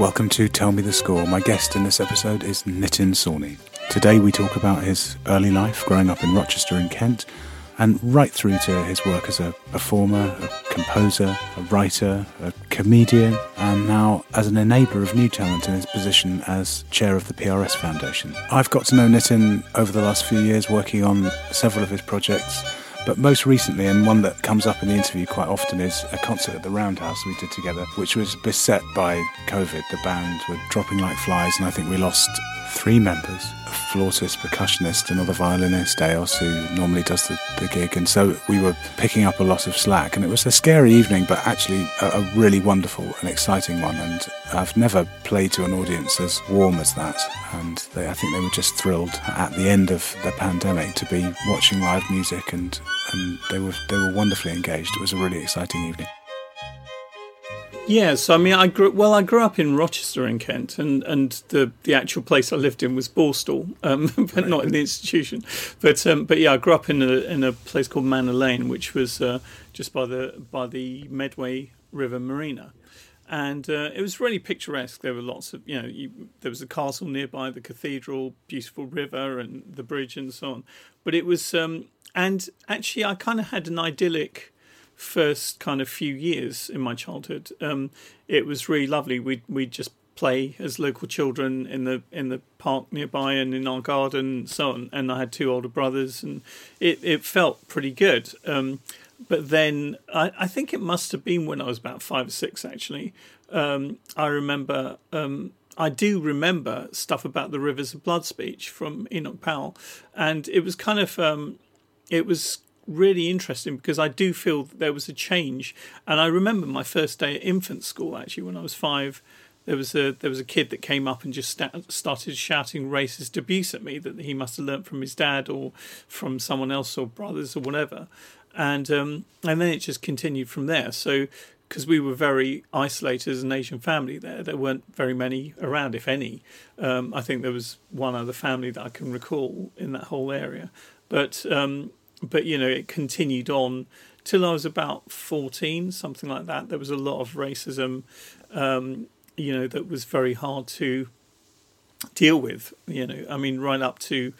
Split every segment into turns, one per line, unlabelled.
Welcome to Tell Me the Score. My guest in this episode is Nitin Sawhney. Today we talk about his early life growing up in Rochester in Kent and right through to his work as a performer, a composer, a writer, a comedian, and now as an enabler of new talent in his position as chair of the PRS Foundation. I've got to know Nitin over the last few years working on several of his projects. But most recently, and one that comes up in the interview quite often, is a concert at the Roundhouse we did together, which was beset by COVID. The band were dropping like flies, and I think we lost three members a flautist, percussionist, another violinist, Eos, who normally does the, the gig. And so we were picking up a lot of slack. And it was a scary evening, but actually a, a really wonderful and exciting one. And I've never played to an audience as warm as that. And they, I think they were just thrilled at the end of the pandemic to be watching live music, and, and they were they were wonderfully engaged. It was a really exciting evening.
Yeah, so I mean, I grew well. I grew up in Rochester in Kent, and, and the, the actual place I lived in was Borstal, um, but not in the institution. But um, but yeah, I grew up in a in a place called Manor Lane, which was uh, just by the by the Medway River Marina, and uh, it was really picturesque. There were lots of you know, you, there was a castle nearby, the cathedral, beautiful river, and the bridge, and so on. But it was um, and actually, I kind of had an idyllic first kind of few years in my childhood. Um, it was really lovely. We we just play as local children in the in the park nearby and in our garden and so on. And I had two older brothers, and it it felt pretty good. Um, but then I, I think it must have been when I was about five or six. Actually, um, I remember. Um, I do remember stuff about the Rivers of Blood speech from Enoch Powell, and it was kind of um, it was really interesting because I do feel that there was a change. And I remember my first day at infant school actually when I was five. There was a there was a kid that came up and just sta- started shouting racist abuse at me that he must have learnt from his dad or from someone else or brothers or whatever, and um, and then it just continued from there. So because we were very isolated as an Asian family there. There weren't very many around, if any. Um, I think there was one other family that I can recall in that whole area. But um, but you know, it continued on till I was about fourteen, something like that. There was a lot of racism, um, you know, that was very hard to deal with. You know, I mean, right up to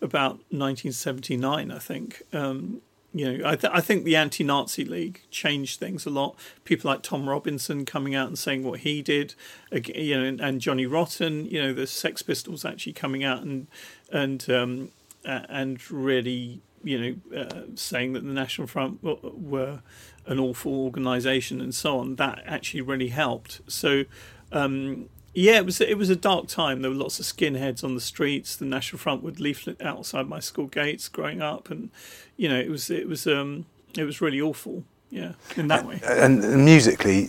about 1979, I think. Um, you know, I, th- I think the anti-Nazi League changed things a lot. People like Tom Robinson coming out and saying what he did, you know, and, and Johnny Rotten. You know, the Sex Pistols actually coming out and and um, and really you know, uh, saying that the National Front were an awful organisation and so on, that actually really helped. So, um, yeah, it was it was a dark time. There were lots of skinheads on the streets. The National Front would leaflet outside my school gates growing up, and you know, it was it was um, it was really awful. Yeah, in that way.
And, and musically,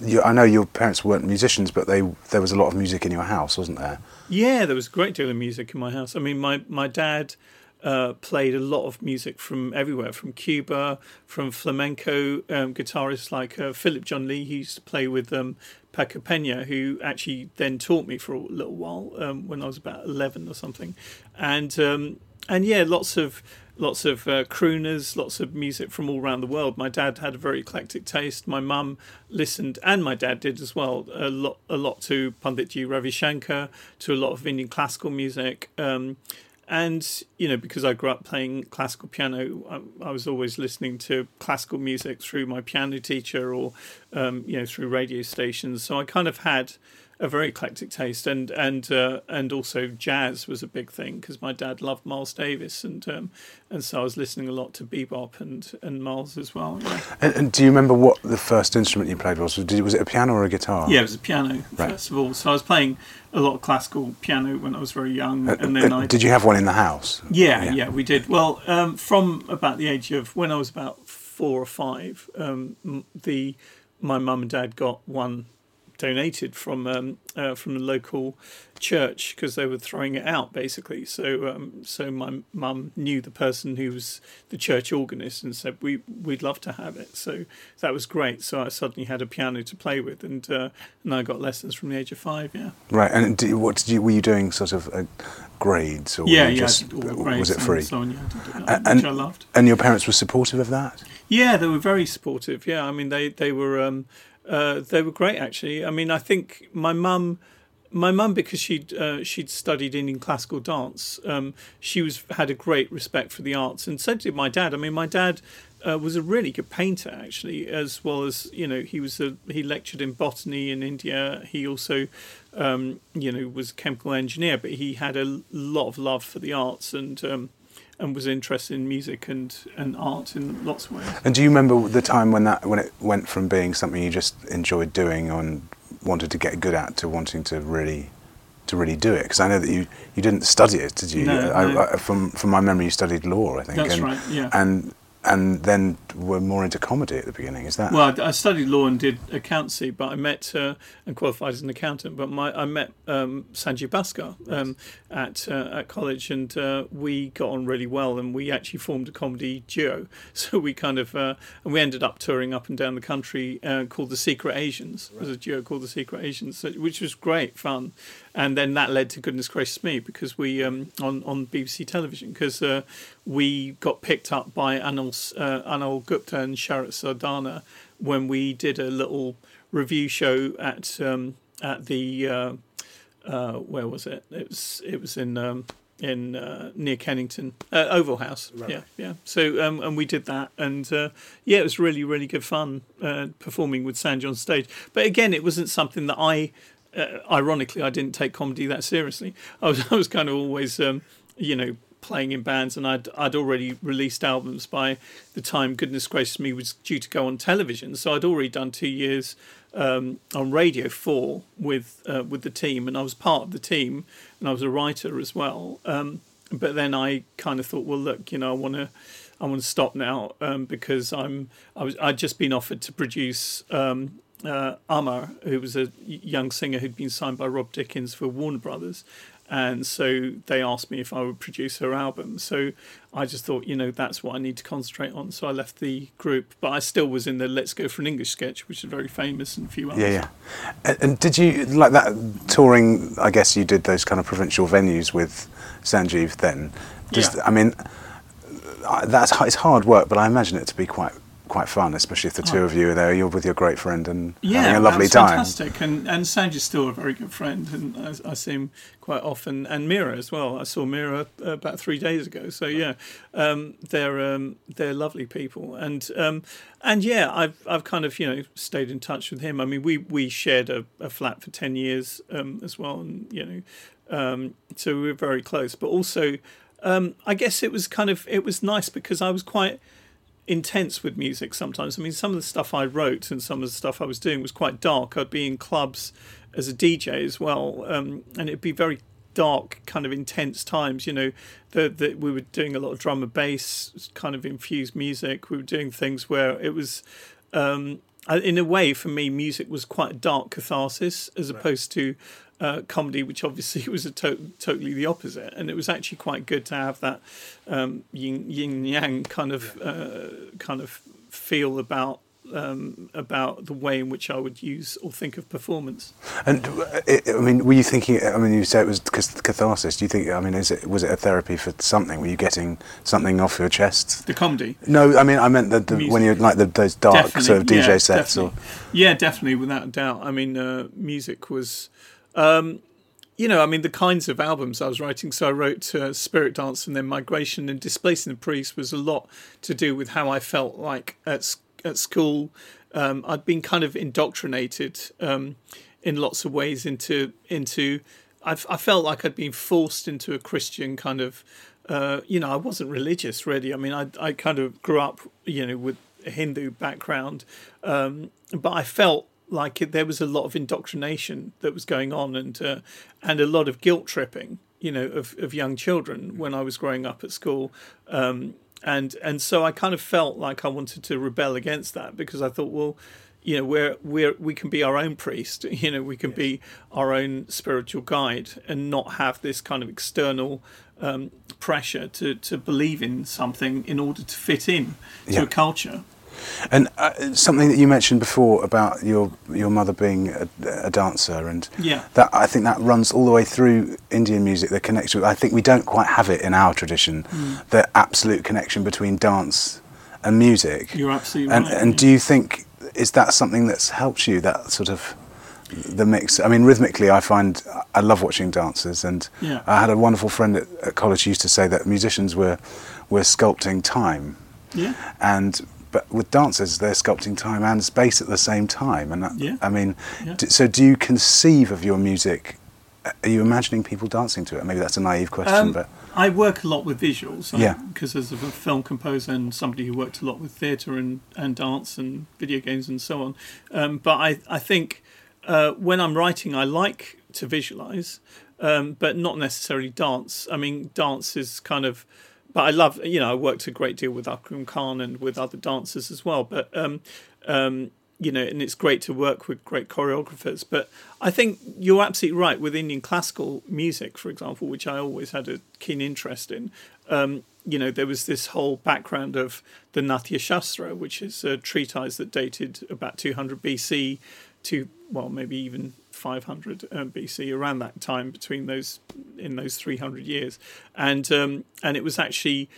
you, I know your parents weren't musicians, but they there was a lot of music in your house, wasn't there?
Yeah, there was a great deal of music in my house. I mean, my my dad uh, played a lot of music from everywhere, from Cuba, from flamenco um, guitarists like uh, Philip John Lee, who used to play with um, Paco Pena, who actually then taught me for a little while um, when I was about eleven or something, and um, and yeah, lots of lots of uh, crooners, lots of music from all around the world. My dad had a very eclectic taste. My mum listened, and my dad did as well, a lot a lot to Panditji Ravi Shankar, to a lot of Indian classical music. Um, and you know because i grew up playing classical piano I, I, was always listening to classical music through my piano teacher or um, you know through radio stations. So i kind of had a very eclectic taste, and and uh, and also jazz was a big thing because my dad loved Miles Davis, and um, and so I was listening a lot to bebop and and Miles as well. Yeah.
And, and, do you remember what the first instrument you played was? Was it a piano or a guitar?
Yeah, it was a piano right. first of all. So I was playing a lot of classical piano when I was very young, uh, and then uh, I
did you have one in the house?
Yeah, yeah, yeah we did. Well, um, from about the age of when I was about four or five, um, the my mum and dad got one donated from um, uh, from the local church because they were throwing it out basically. So um, so my mum knew the person who was the church organist and said we we'd love to have it. So that was great. So I suddenly had a piano to play with, and uh, and I got lessons from the age of five. Yeah.
Right. And did, what did you were you doing? Sort of uh, grades or
Yeah, yeah.
Just,
all the grades
was it
and
free?
So on, yeah, I did it,
A-
which I loved.
And your parents were supportive of that.
Yeah, they were very supportive. Yeah, I mean they they were um, uh, they were great actually. I mean I think my mum. My mum, because she'd uh, she'd studied Indian classical dance, um, she was had a great respect for the arts, and so did my dad. I mean, my dad uh, was a really good painter, actually, as well as you know he was a he lectured in botany in India. He also, um, you know, was a chemical engineer, but he had a lot of love for the arts and um, and was interested in music and, and art in lots of ways.
And do you remember the time when that when it went from being something you just enjoyed doing and wanted to get good at to wanting to really to really do it? Because I know that you, you didn't study it, did you?
No,
I,
no.
I, from from my memory, you studied law, I think.
That's
and,
right, yeah.
And and then were more into comedy at the beginning. Is that?
Well, I studied law and did accountancy, but I met uh, and qualified as an accountant. But my I met um, Sanjeev Bhaskar um, at uh, at college, and uh, we got on really well, and we actually formed a comedy duo. So we kind of uh, and we ended up touring up and down the country uh, called the Secret Asians. It was a duo called the Secret Asians, which was great fun. And then that led to goodness gracious me because we um, on on BBC television because uh, we got picked up by Anil uh, Anil Gupta and Sharat Sardana when we did a little review show at um, at the uh, uh, where was it? It was it was in um, in uh, near Kennington uh, Oval House. Yeah, yeah. So um, and we did that, and uh, yeah, it was really really good fun uh, performing with Sanj on stage. But again, it wasn't something that I. Uh, ironically, I didn't take comedy that seriously. I was I was kind of always um, you know playing in bands, and I'd I'd already released albums by the time Goodness Gracious Me was due to go on television. So I'd already done two years um, on Radio Four with uh, with the team, and I was part of the team, and I was a writer as well. Um, but then I kind of thought, well, look, you know, I want to. I want to stop now um, because I'm. I was. I'd just been offered to produce um, uh, Amar, who was a young singer who'd been signed by Rob Dickens for Warner Brothers, and so they asked me if I would produce her album. So I just thought, you know, that's what I need to concentrate on. So I left the group, but I still was in the Let's Go for an English sketch, which is very famous, and a few others.
Yeah, yeah. And, and did you like that touring? I guess you did those kind of provincial venues with Sanjeev then. Just,
Yeah.
I mean, uh, that's it's hard work, but I imagine it to be quite quite fun, especially if the two of you are there. You're with your great friend and
Oh. Yeah,
having a lovely time.
Fantastic, and and Sanj still a very good friend, and I, I see him quite often, and Meera as well. I saw Meera uh, about three days ago. So yeah, um, they're um, they're lovely people, and um, and yeah, I've I've kind of you know stayed in touch with him. I mean, we we shared a, a flat for ten years um, as well, and you know, um, so we were very close. But also, um, I guess it was kind of it was nice because I was quite intense with music sometimes. I mean, some of the stuff I wrote and some of the stuff I was doing was quite dark. I'd be in clubs as a DJ as well, um, and it'd be very dark, kind of intense times. You know, that that we were doing a lot of drum and bass, kind of infused music. We were doing things where it was. Um, in a way, for me, music was quite a dark catharsis as opposed to uh, comedy, which obviously was a to- totally the opposite. And it was actually quite good to have that um, yin, yin yang kind of uh, kind of feel about um, about the way in which I would use or think of performance.
And uh, I mean, were you thinking? I mean, you said it was cath- catharsis. Do you think? I mean, is it was it a therapy for something? Were you getting something off your chest?
The comedy.
No, I mean, I meant the, the when you like the, those dark sort of DJ
yeah,
sets. Or,
Yeah, definitely, without a doubt. I mean, uh, music was, um, you know, I mean, the kinds of albums I was writing. So I wrote uh, Spirit Dance and then Migration and Displacing the Priest was a lot to do with how I felt like at at school. Um, I'd been kind of indoctrinated um, in lots of ways into into. I've, I felt like I'd been forced into a Christian kind of. Uh, you know, I wasn't religious really. I mean, I I kind of grew up, you know, with a Hindu background, um, but I felt like it, there was a lot of indoctrination that was going on, and uh, and a lot of guilt tripping, you know, of, of young children when I was growing up at school, um, and and so I kind of felt like I wanted to rebel against that because I thought, well, you know we're we're we can be our own priest you know we can be our own spiritual guide and not have this kind of external um, pressure to to believe in something in order to fit in to a culture
And uh, something that you mentioned before about your your mother being a, a dancer, and
Yeah.
that I think that runs all the way through Indian music. The connection. I think we don't quite have it in our tradition.
Hmm.
The absolute connection between dance and music.
You're absolutely
and,
right,
And
yeah.
do you think is that something that's helped you? That sort of the mix. I mean, rhythmically, I find I love watching dancers, and
Yeah.
I had a wonderful friend at, at college who used to say that musicians were were sculpting time
yeah
and but with dancers they're sculpting time and space at the same time and that,
Yeah.
i mean
Yeah.
d- so do you conceive of your music are you imagining people dancing to it maybe that's a naive question
Um,
but
I work a lot with visuals.
Yeah.
Because as a film composer and somebody who worked a lot with theatre and, and dance and video games and so on. Um, but I, I think uh, when I'm writing, I like to visualise, um, but not necessarily dance. I mean, dance is kind of. But I love, you know, I worked a great deal with Akram Khan and with other dancers as well. But um, um, you know, and it's great to work with great choreographers. But I think you're absolutely right with Indian classical music, for example, which I always had a keen interest in. Um, you know, there was this whole background of the Natya Shastra, which is a treatise that dated about 200 BC to, well, maybe even 500 um, BC, around that time between those, in those 300 years. And, um, and it was actually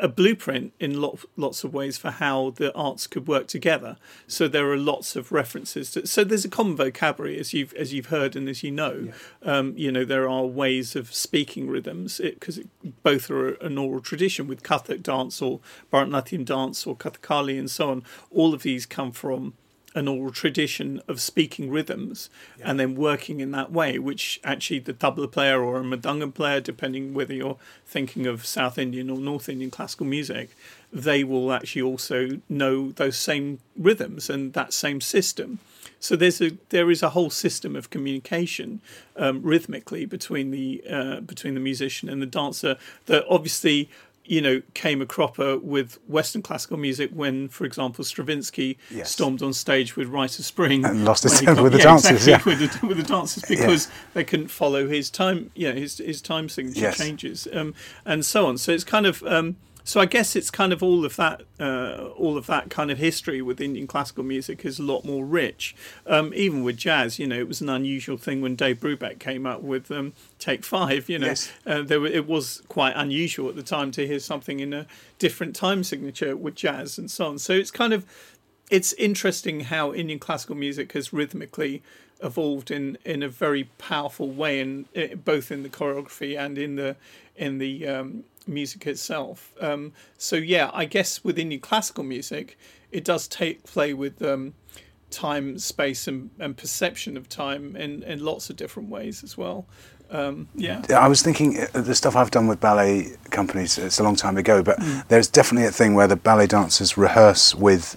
a blueprint in lot, lots of ways for how the arts could work together. So there are lots of references. To, so there's a common vocabulary, as you've as you've heard and as you know. Um, you know there are ways of speaking rhythms because both are an oral tradition with Kathak dance or Bharatanatyam dance or Kathakali and so on. All of these come from an oral tradition of speaking rhythms and then working in that way, which actually the tabla player or a mridangam player, depending whether you're thinking of South Indian or North Indian classical music, they will actually also know those same rhythms and that same system. So there's a there is a whole system of communication um, rhythmically between the uh, between the musician and the dancer that obviously you know came a cropper with Western classical music when, for example, Stravinsky
Yes.
stormed on stage with Rite of Spring
And lost his temper with the
yeah,
dancers,
exactly,
yeah.
with the, with the dancers because they couldn't follow his time, you know, his his time signature
Yes.
changes, um, and so on. So it's kind of um, so I guess it's kind of all of that, uh, all of that kind of history with Indian classical music is a lot more rich. Um, even with jazz, you know, it was an unusual thing when Dave Brubeck came up with um, Take Five. You know,
Yes.
uh, there were, it was quite unusual at the time to hear something in a different time signature with jazz and so on. So it's kind of it's interesting how Indian classical music has rhythmically evolved in, in a very powerful way, in uh, both in the choreography and in the in the um, music itself. Um, so yeah, I guess within Indian classical music, it does take play with um, time, space, and, and perception of time in, in lots of different ways as well. Um, yeah.
I was thinking uh, the stuff I've done with ballet companies. It's a long time ago, but
Mm.
there's definitely a thing where the ballet dancers rehearse with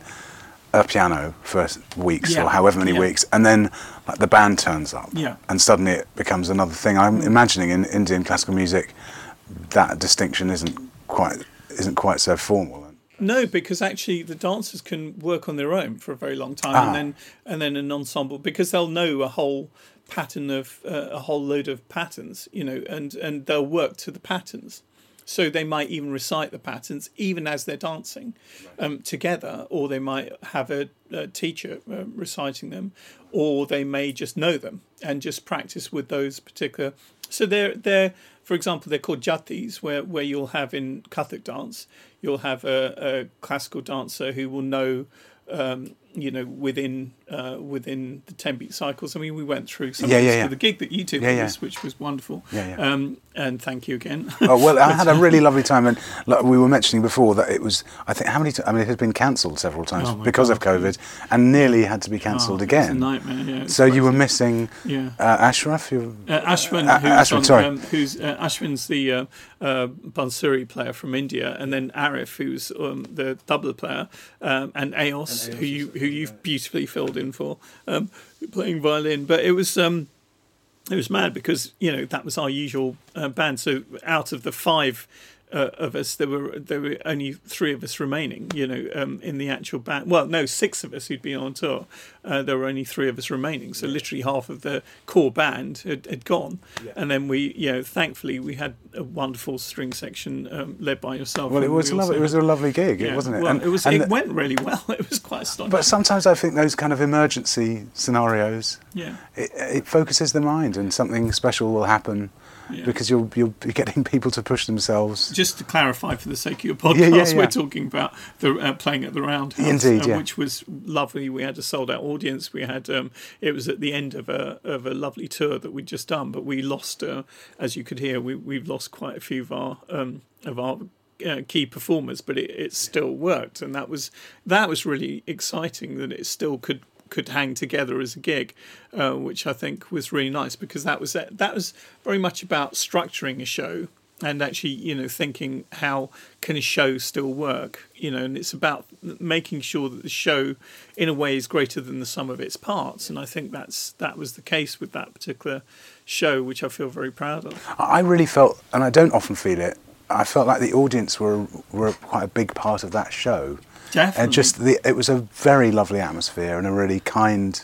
a piano for weeks
Yeah,
or however many
yeah.
weeks, and then like, the band turns up,
Yeah.
and suddenly it becomes another thing. I'm imagining in Indian classical music that distinction isn't quite isn't quite so formal.
No, because actually the dancers can work on their own for a very long time,
Ah.
and then and then an ensemble because they'll know a whole pattern of uh, a whole load of patterns, you know, and and they'll work to the patterns. So they might even recite the patterns even as they're dancing um, together, or they might have a, a teacher uh, reciting them, or they may just know them and just practice with those particular. So they're they're for example they're called jatis, where where you'll have in Kathak dance you'll have a, a classical dancer who will know. Um, you know, within uh, within the ten beat cycles. I mean, we went through some
Yeah,
of
yeah, yeah.
the gig that you did
Yeah, yeah.
us, which was wonderful.
Yeah, yeah.
Um, and thank you again.
Oh well, I had a really lovely time, and like we were mentioning before that it was. I think how many? T- I mean, it has been cancelled several times
Oh, my
because of COVID, and nearly had to be cancelled
Oh, it was a
again.
nightmare, yeah, it was
so you were missing
Yeah.
uh, Ashraf. You,
Uh, Ashwin,
Uh,
who's,
Ashwin,
on,
sorry.
um, who's uh, Ashwin's the uh, uh, Bansuri player from India, and then Arif, who's um, the tabla player, um, and Eos, who you who you've beautifully filled in for um, playing violin. But it was um, it was mad because you know that was our usual uh, band. So out of the five uh, of us, there were there were only three of us remaining. You know, um, in the actual band. Well, no, six of us who'd been on tour. Uh, there were only three of us remaining. So literally half of the core band had, had gone.
Yeah.
And then we, you know, thankfully we had a wonderful string section um, led by yourself.
Well, it was
we
lovely. It was a lovely gig,
yeah,
wasn't it?
Well,
And-
it was. it
the-
went really well. It was quite astonishing.
But sometimes I think those kind of emergency scenarios,
yeah.
it, it focuses the mind, and something special will happen
Yeah.
because you'll you'll be getting people to push themselves.
Just to clarify for the sake of your podcast,
Yeah, yeah,
we're talking about the uh, playing at the Roundhouse,
Indeed,
uh,
yeah.
which was lovely. We had a sold out audience. We had um, it was at the end of a of a lovely tour that we'd just done, but we lost, uh, as you could hear, we we've lost quite a few of our um, of our. Uh, key performers, but it, it still worked, and that was that was really exciting that it still could could hang together as a gig, uh, which I think was really nice because that was that was very much about structuring a show and actually you know thinking how can a show still work you know and it's about making sure that the show in a way is greater than the sum of its parts and I think that's that was the case with that particular show which I feel very proud of
I really felt, and I don't often feel it. I felt like the audience were were quite a big part of that show.
definitely
And just the, it was a very lovely atmosphere and a really kind.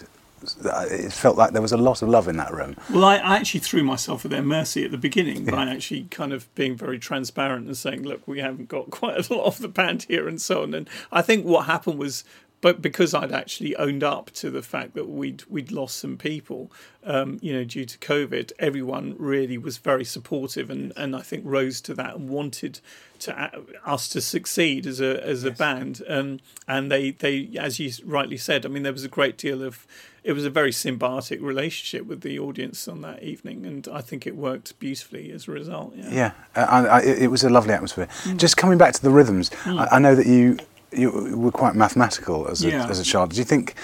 It felt like there was a lot of love in that room.
Well, I, I actually threw myself at their mercy at the beginning by actually kind of being very transparent and saying, "Look, we haven't got quite a lot of the band here," and so on. And I think what happened was, but because I'd actually owned up to the fact that we'd we'd lost some people, um, you know, due to COVID, everyone really was very supportive, and, and I think rose to that and wanted to uh, us to succeed as a as a band. Um, and they they, as you rightly said, I mean, there was a great deal of it was a very symbiotic relationship with the audience on that evening, and I think it worked beautifully as a result. Yeah.
Yeah, uh, I, I, it was a lovely atmosphere.
Mm.
Just coming back to the rhythms, I, I know that you you were quite mathematical as a,
Yeah.
as a child. Do you think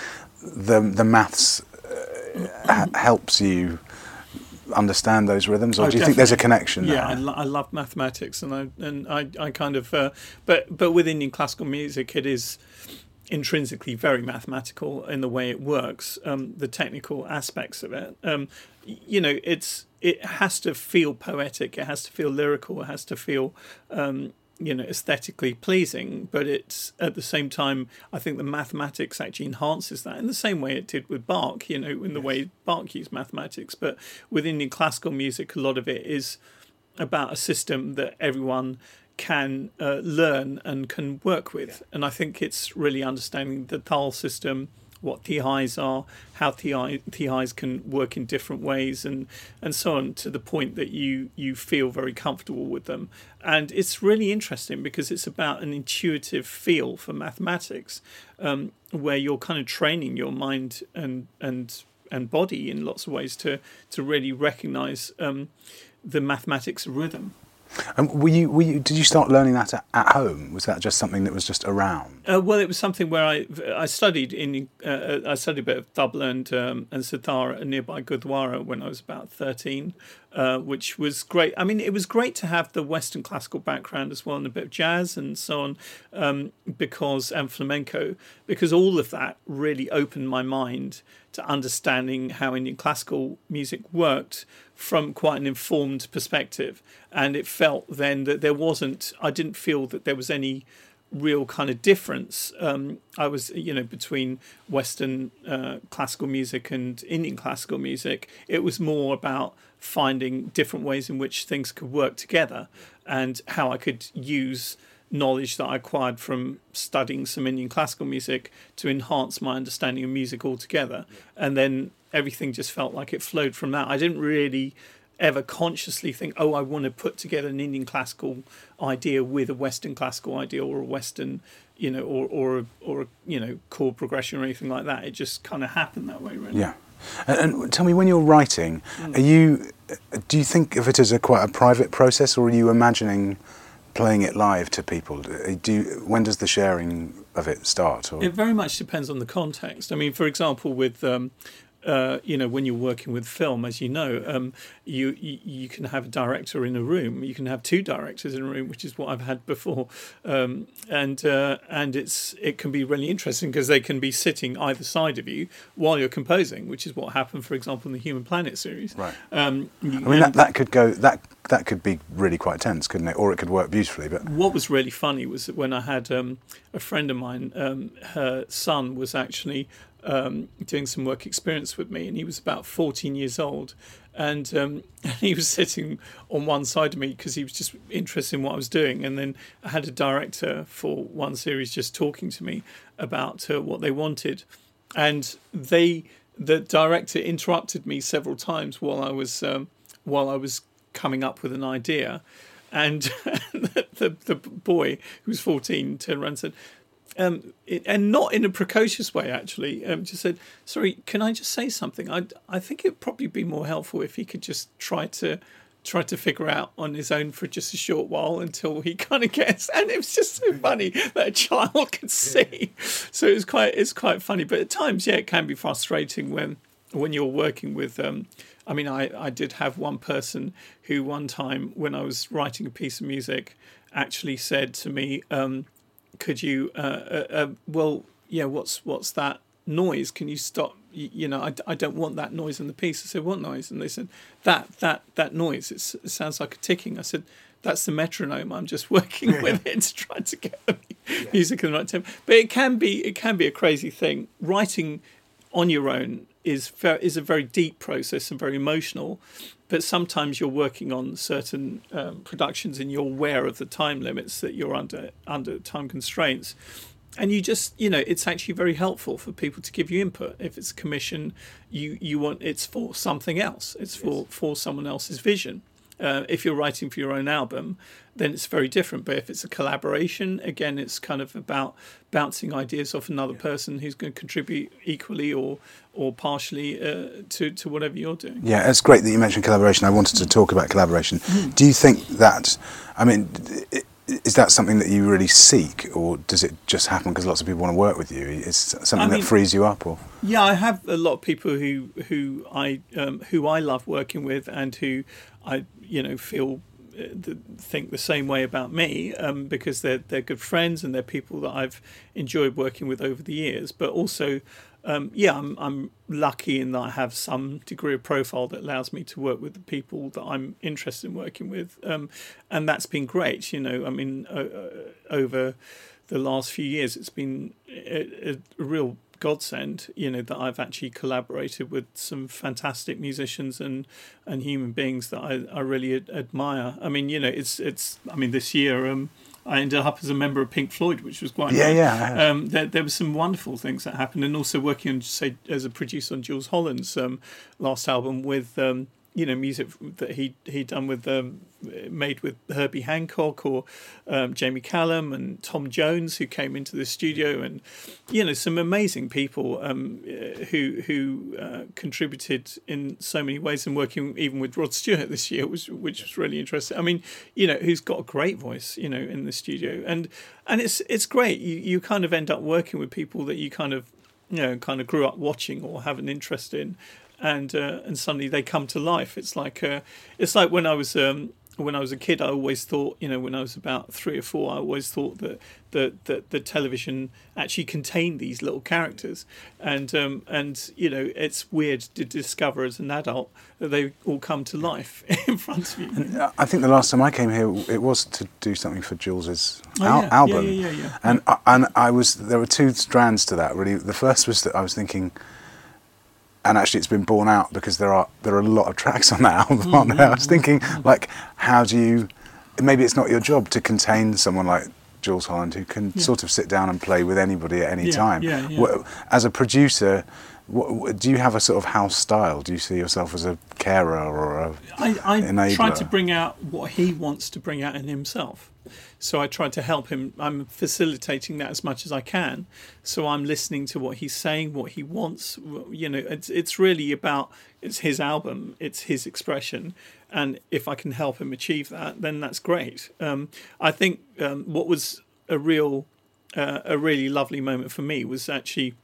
the the maths uh, helps you understand those rhythms, or
Oh,
do you think there's a connection
Yeah, I, lo- I love mathematics, and I and I, I kind of, uh, but but with Indian classical music, it is intrinsically very mathematical in the way it works, um, the technical aspects of it. Um, you know, it's it has to feel poetic, it has to feel lyrical, it has to feel. Um, you know, aesthetically pleasing, but it's at the same time, I think the mathematics actually enhances that in the same way it did with Bach, you know, in the way Bach used mathematics. But with Indian classical music, a lot of it is about a system that everyone can uh, learn and can work with. And I think it's really understanding the Tal system, what TIs are, how TI, TIs can work in different ways, and, and so on, to the point that you, you feel very comfortable with them. And it's really interesting because it's about an intuitive feel for mathematics, um, where you're kind of training your mind and, and, and body in lots of ways to, to really recognize um, the mathematics rhythm.
And were you, were you, did you start learning that at, at home? Was that just something that was just around?
Uh, well, it was something where I I studied in uh, I studied a bit of tabla and um, and sitar at nearby Gurdwara when I was about thirteen, uh, which was great. I mean, it was great to have the Western classical background as well and a bit of jazz and so on, um, because and flamenco because all of that really opened my mind to understanding how Indian classical music worked from quite an informed perspective. And it felt then that there wasn't, I didn't feel that there was any real kind of difference. Um, I was, you know, between Western uh, classical music and Indian classical music. It was more about finding different ways in which things could work together and how I could use knowledge that I acquired from studying some Indian classical music to enhance my understanding of music altogether. And then everything just felt like it flowed from that. I didn't really ever consciously think, oh, I want to put together an Indian classical idea with a Western classical idea or a Western, you know, or or or you know, chord progression or anything like that. It just kind of happened that way, really.
Yeah. And, and tell me, when you're writing, hmm. are you, do you think of it as a quite a private process, or are you imagining playing it live to people? Do you, when does the sharing of it start? Or?
It very much depends on the context. I mean, for example, with um, uh, you know, when you're working with film, as you know, um, you, you, you can have a director in a room. You can have two directors in a room, which is what I've had before, um, and uh, and it's it can be really interesting because they can be sitting either side of you while you're composing, which is what happened, for example, in the Human Planet series.
Right.
Um,
I mean, that, that could go that that could be really quite tense, couldn't it? Or it could work beautifully. But
what was really funny was that when I had um, a friend of mine, um, her son was actually um, doing some work experience with me, and he was about 14 years old. And um, he was sitting on one side of me because he was just interested in what I was doing. And then I had a director for one series just talking to me about uh, what they wanted. And they, the director interrupted me several times while I was um, while I was coming up with an idea. And the, the, the boy who was 14 turned around and said, um, it, and not in a precocious way, actually. Um, just said, "Sorry, can I just say something? I I think it'd probably be more helpful if he could just try to try to figure out on his own for just a short while until he kind of gets." And it was just so funny that a child could see. So it's quite it's quite funny, but at times, yeah, it can be frustrating when when you're working with. Um, I mean, I, I did have one person who one time when I was writing a piece of music actually said to me, um, could you uh, uh, uh, well yeah what's what's that noise? Can you stop you, you, know I, I don't want that noise in the piece. I said what noise? And they said that that that noise. It sounds like a ticking. I said that's the metronome i'm just working yeah. with. it to try to get the music in the right tempo but it can be it can be a crazy thing. Writing on your own is is a very deep process and very emotional but sometimes you're working on certain um, productions and you're aware of the time limits that you're under under time constraints. And you just you know it's actually very helpful for people to give you input. If it's a commission you you want it's for something else. It's for for someone else's vision uh, if you're writing for your own album, then it's very different. But if it's a collaboration, again, it's kind of about bouncing ideas off another yeah. person who's going to contribute equally or or partially uh, to to whatever you're doing.
Yeah, it's great that you mentioned collaboration. I wanted to talk about collaboration. Mm. Do you think that? I mean. Is that something that you really seek, or does it just happen because lots of people want to work with you? Is something I mean, that frees you up, or
yeah, I have a lot of people who who I um, who I love working with, and who I you know feel uh, think the same way about me um, because they're they're good friends and they're people that I've enjoyed working with over the years. But also, um, yeah, I'm I'm lucky in that I have some degree of profile that allows me to work with the people that I'm interested in working with, um, and that's been great. You know, I mean, uh, over the last few years, it's been a, a real godsend, you know, that I've actually collaborated with some fantastic musicians and and human beings that I, I really ad- admire. I mean, you know, it's it's. I mean, this year um, I ended up as a member of Pink Floyd, which was quite
yeah, nice. yeah.
Um, there, there were some wonderful things that happened, and also working on say as a producer on Jools Holland's um, last album with um, you know music that he he done with um, made with Herbie Hancock or um, Jamie Cullum and Tom Jones who came into the studio and you know some amazing people um, who who uh, contributed in so many ways and working even with Rod Stewart this year was which was really interesting. I mean you know who's got a great voice you know in the studio. And and it's it's great. You you kind of end up working with people that you kind of you know kind of grew up watching or have an interest in and uh, and suddenly they come to life. It's like uh, it's like when I was um, when I was a kid. I always thought, you know, when I was about three or four, I always thought that that that the television actually contained these little characters, and um, and you know, it's weird to discover as an adult that they all come to life in front of you.
And I think the last time I came here, it was to do something for Jools's oh, yeah. album,
yeah, yeah, yeah,
and I, and I was there were two strands to that. Really, the first was that I was thinking and actually it's been borne out because there are there are a lot of tracks on that album, mm-hmm. aren't there? I was thinking like, how do you? Maybe it's not your job to contain someone like Jools Holland who can yeah. sort of sit down and play with anybody at any
yeah,
time.
Yeah.
As a producer, what, do you have a sort of house style? Do you see yourself as a carer or a
I, I enabler? try to bring out what he wants to bring out in himself. So I try to help him. I'm facilitating that as much as I can. So I'm listening to what he's saying, what he wants. You know, it's it's really about it's his album, it's his expression, and if I can help him achieve that, then that's great. Um, I think um, what was a real uh, a really lovely moment for me was actually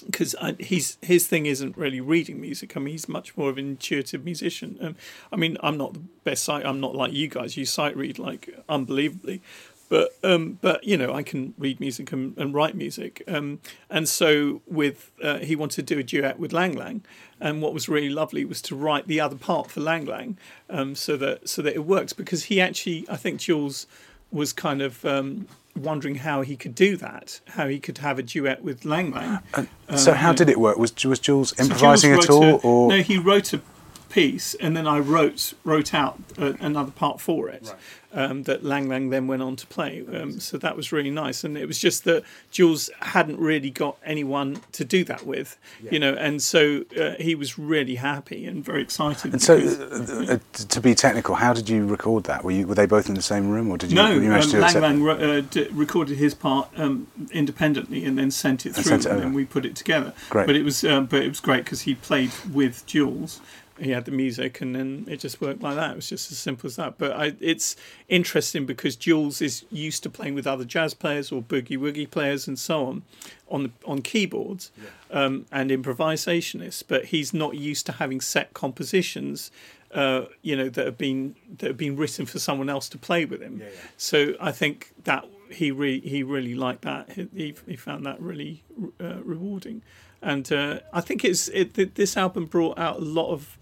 because he's his thing isn't really reading music. I mean, he's much more of an intuitive musician. Um, I mean, I'm not the best sight. I'm not like you guys. You sight read like unbelievably, but um, but you know, I can read music and, and write music. Um, and so with uh, he wanted to do a duet with Lang Lang, and what was really lovely was to write the other part for Lang Lang, um, so that so that it works because he actually I think Jools was kind of um, wondering how he could do that, how he could have a duet with Lang Lang.
Uh, so how did it work? Was was Jools improvising
so Jools
at all,
a,
or
no? He wrote a piece, and then I wrote wrote out uh, another part for it. Right um, that Lang Lang then went on to play. Um, so that was really nice, and it was just that Jools hadn't really got anyone to do that with, yeah. you know, and so uh, he was really happy and very excited.
And so, uh, uh, to be technical, how did you record that? Were you were they both in the same room, or did you?
No,
you
um, Lang Lang uh, d- recorded his part um, independently and then sent it through, and, sent it and we put it together.
Great.
But it was, um, but it was great because he played with Jools he had the music, and then it just worked like that. It was just as simple as that. But I, it's interesting because Jools is used to playing with other jazz players or boogie woogie players and so on, on the, on keyboards, yeah. um, and improvisationists. But he's not used to having set compositions, uh, you know, that have been that have been written for someone else to play with him. Yeah, yeah. So I think that he really he really liked that. He he found that really uh, rewarding. And uh, I think it's it, this album brought out a lot of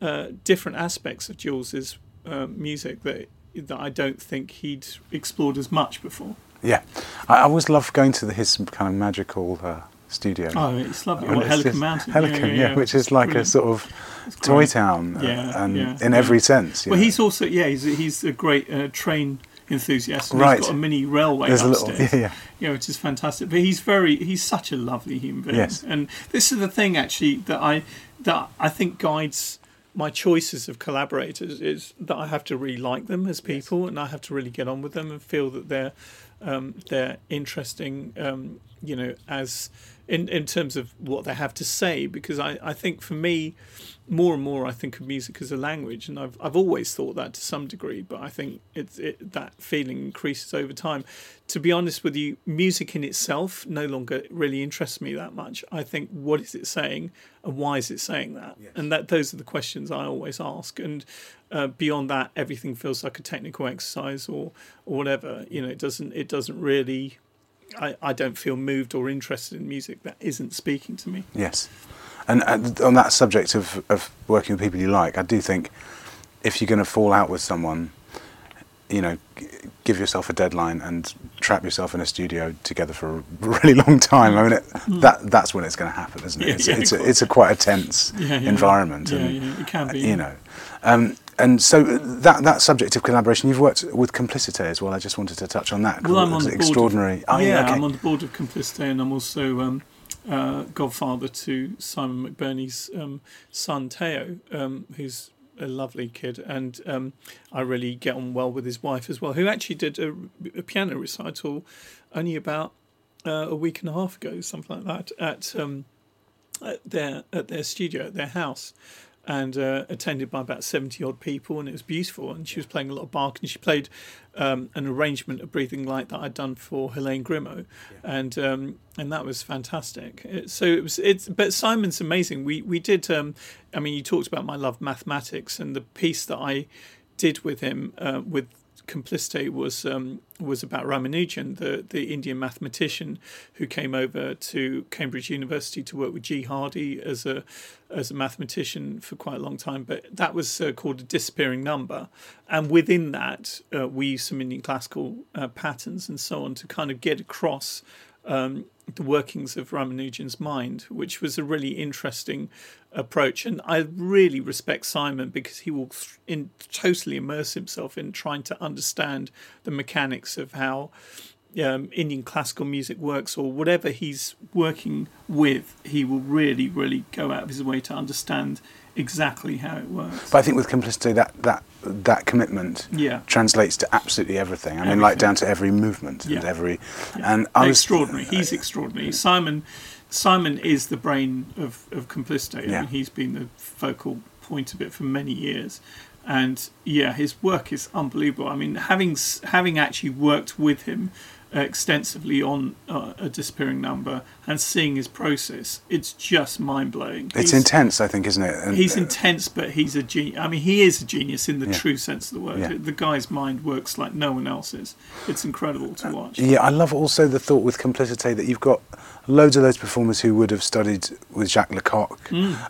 uh, different aspects of Jools's uh, music that that I don't think he'd explored as much before.
Yeah, I always love going to the, his kind of magical uh, studio.
Oh, it's lovely. Or Helicon Mountain.
Helicon, yeah, yeah, yeah, which is like Brilliant. a sort of toy town, uh, yeah, and yeah, in every sense.
Well, he's also yeah, he's he's a great uh, train enthusiast. And right. He's got a mini railway There's upstairs. A little, yeah, yeah. You know, which is fantastic. But he's very he's such a lovely human being.
Yes.
And this is the thing actually that I that I think guides my choices of collaborators is that I have to really like them as people, yes. and I have to really get on with them and feel that they're um, they're interesting. Um, you know, as in in terms of what they have to say, because I I think for me more and more I think of music as a language, and I've I've always thought that to some degree, but I think it's it, that feeling increases over time. To be honest with you, music in itself no longer really interests me that much. I think what is it saying, and why is it saying that, yes. and that those are the questions I always ask. And uh, beyond that, everything feels like a technical exercise or or whatever. You know, it doesn't it doesn't really. I, I don't feel moved or interested in music that isn't speaking to me.
Yes. And uh, on that subject of, of working with people you like, I do think if you're going to fall out with someone, you know, give yourself a deadline and trap yourself in a studio together for a really long time. I mean, it, mm. that that's when it's going to happen, isn't it? Yeah, it's, yeah, it's, a, it's a quite a tense yeah, environment.
Yeah, and, it can be.
You know, um, and so that that subject of collaboration, you've worked with Complicité as well. I just wanted to touch on that.
Well, I'm on the
extraordinary.
Board of, oh, yeah, okay. I'm on the board of Complicité, and I'm also um, uh, godfather to Simon McBurney's um, son Teo, um, who's a lovely kid, and um, I really get on well with his wife as well, who actually did a, a piano recital only about uh, a week and a half ago, something like that, at, um, at their at their studio at their house and uh, attended by about 70 odd people and it was beautiful. And she was playing a lot of Bach and she played um, an arrangement of Breathing Light that I'd done for Helene Grimaud. Yeah. and um, and that was fantastic. It, so it was it's but Simon's amazing. We we did um, I mean you talked about my love mathematics and the piece that I did with him uh, with Complicité was um, was about Ramanujan, the the Indian mathematician who came over to Cambridge University to work with G. Hardy as a as a mathematician for quite a long time. But that was uh, called a disappearing number, and within that uh, we used some Indian classical uh, patterns and so on to kind of get across um, the workings of Ramanujan's mind, which was a really interesting approach. And I really respect Simon because he will in, totally immerse himself in trying to understand the mechanics of how um, Indian classical music works or whatever he's working with. He will really, really go out of his way to understand exactly how it works.
But I think with Complicité, that that that commitment
yeah.
translates to absolutely everything. I everything. mean, like down to every movement yeah. and every
yeah. and I extraordinary. Was, He's extraordinary. Simon Simon is the brain of of Complicité. I mean, he's been the focal point of it for many years. And yeah, his work is unbelievable. I mean, having having actually worked with him extensively on uh, a disappearing number and seeing his process, it's just mind blowing.
It's intense, I think, isn't it? And,
He's
uh,
intense, but he's a genius. I mean, he is a genius in the
Yeah.
true sense of the word.
Yeah.
The guy's mind works like no one else's. It's incredible to watch.
Yeah, I love also the thought with Complicité that you've got loads of those performers who would have studied with Jacques Lecoq,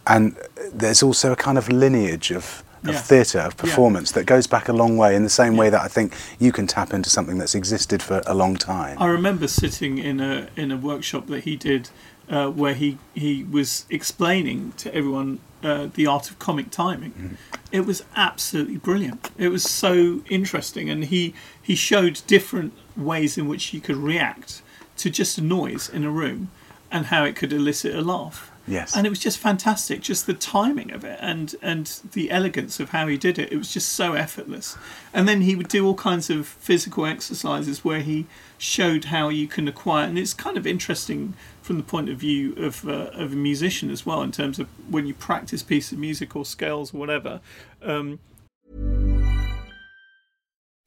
and there's also a kind of lineage of, of
Yeah.
theatre, of performance that goes back a long way in the same way that I think you can tap into something that's existed for a long time.
I remember sitting in a in a workshop that he did, uh, where he he was explaining to everyone uh, the art of comic timing. It was absolutely brilliant. It was so interesting, and he he showed different ways in which you could react to just a noise in a room, and how it could elicit a laugh.
Yes.
and it was just fantastic. Just the timing of it, and and the elegance of how he did it. It was just so effortless. And then he would do all kinds of physical exercises where he showed how you can acquire, and it's kind of interesting from the point of view of uh, of a musician as well, in terms of when you practice pieces of music or scales or whatever. Um,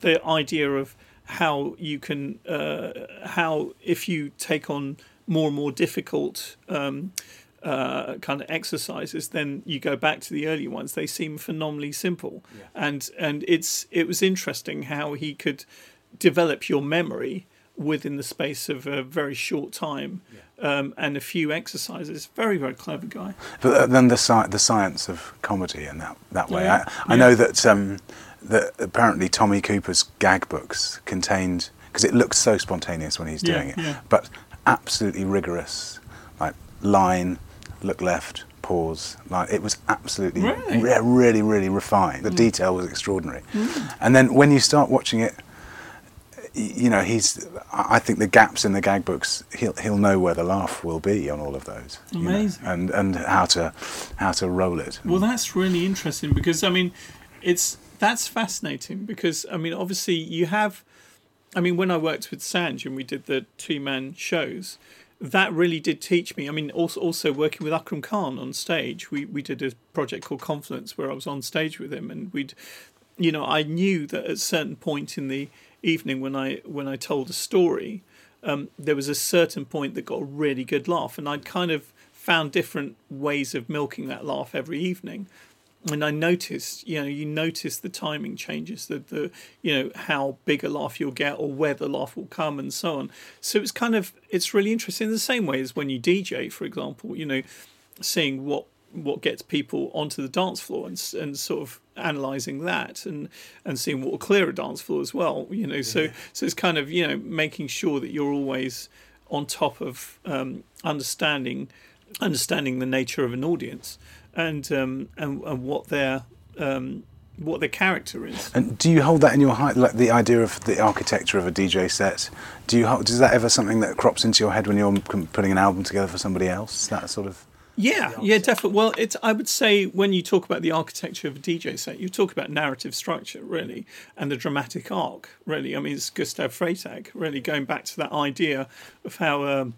The idea of how you can uh, how if you take on more and more difficult um, uh, kind of exercises, then you go back to the early ones. They seem phenomenally simple, and and it's it was interesting how he could develop your memory within the space of a very short time um, and a few exercises. Very very clever guy.
But uh, then the sci- the science of comedy in that that way.
Yeah,
I, I
yeah.
know that um, that apparently Tommy Cooper's gag books contained because it looks so spontaneous when he's
Yeah,
doing it,
yeah.
but absolutely rigorous, like line, look left, pause. Like it was absolutely
Really? Mm.
re- really really refined. The detail was extraordinary, and then when you start watching it. You know, he's. I think the gaps in the gag books, he'll he'll know where the laugh will be on all of those. you know,
Amazing.
and and how to how to roll it.
Well, that's really interesting because I mean, it's that's fascinating because I mean, obviously you have. I mean, when I worked with Sanj and we did the two man shows, that really did teach me. I mean, also also working with Akram Khan on stage, we we did a project called Confluence where I was on stage with him, and we'd, you know, I knew that at a certain point in the evening when I when I told a story, um, there was a certain point that got a really good laugh, and I'd kind of found different ways of milking that laugh every evening. And I noticed, you know, you notice the timing changes, the, the you know, how big a laugh you'll get or where the laugh will come and so on. So it's kind of, it's really interesting in the same way as when you DJ, for example, you know, seeing what what gets people onto the dance floor and and sort of analyzing that and and seeing what will clear a dance floor as well you know. So so it's kind of you know making sure that you're always on top of um, understanding understanding the nature of an audience and um, and, and what their um, what their character is
And do you hold that in your heart, like the idea of the architecture of a DJ set? Do you hold, is that ever something that crops into your head when you're putting an album together for somebody else? That sort of.
Yeah, yeah, definitely. Well, it's I would say when you talk about the architecture of a DJ set, you talk about narrative structure, really, and the dramatic arc, really. I mean, it's Gustav Freytag, really going back to that idea of how um,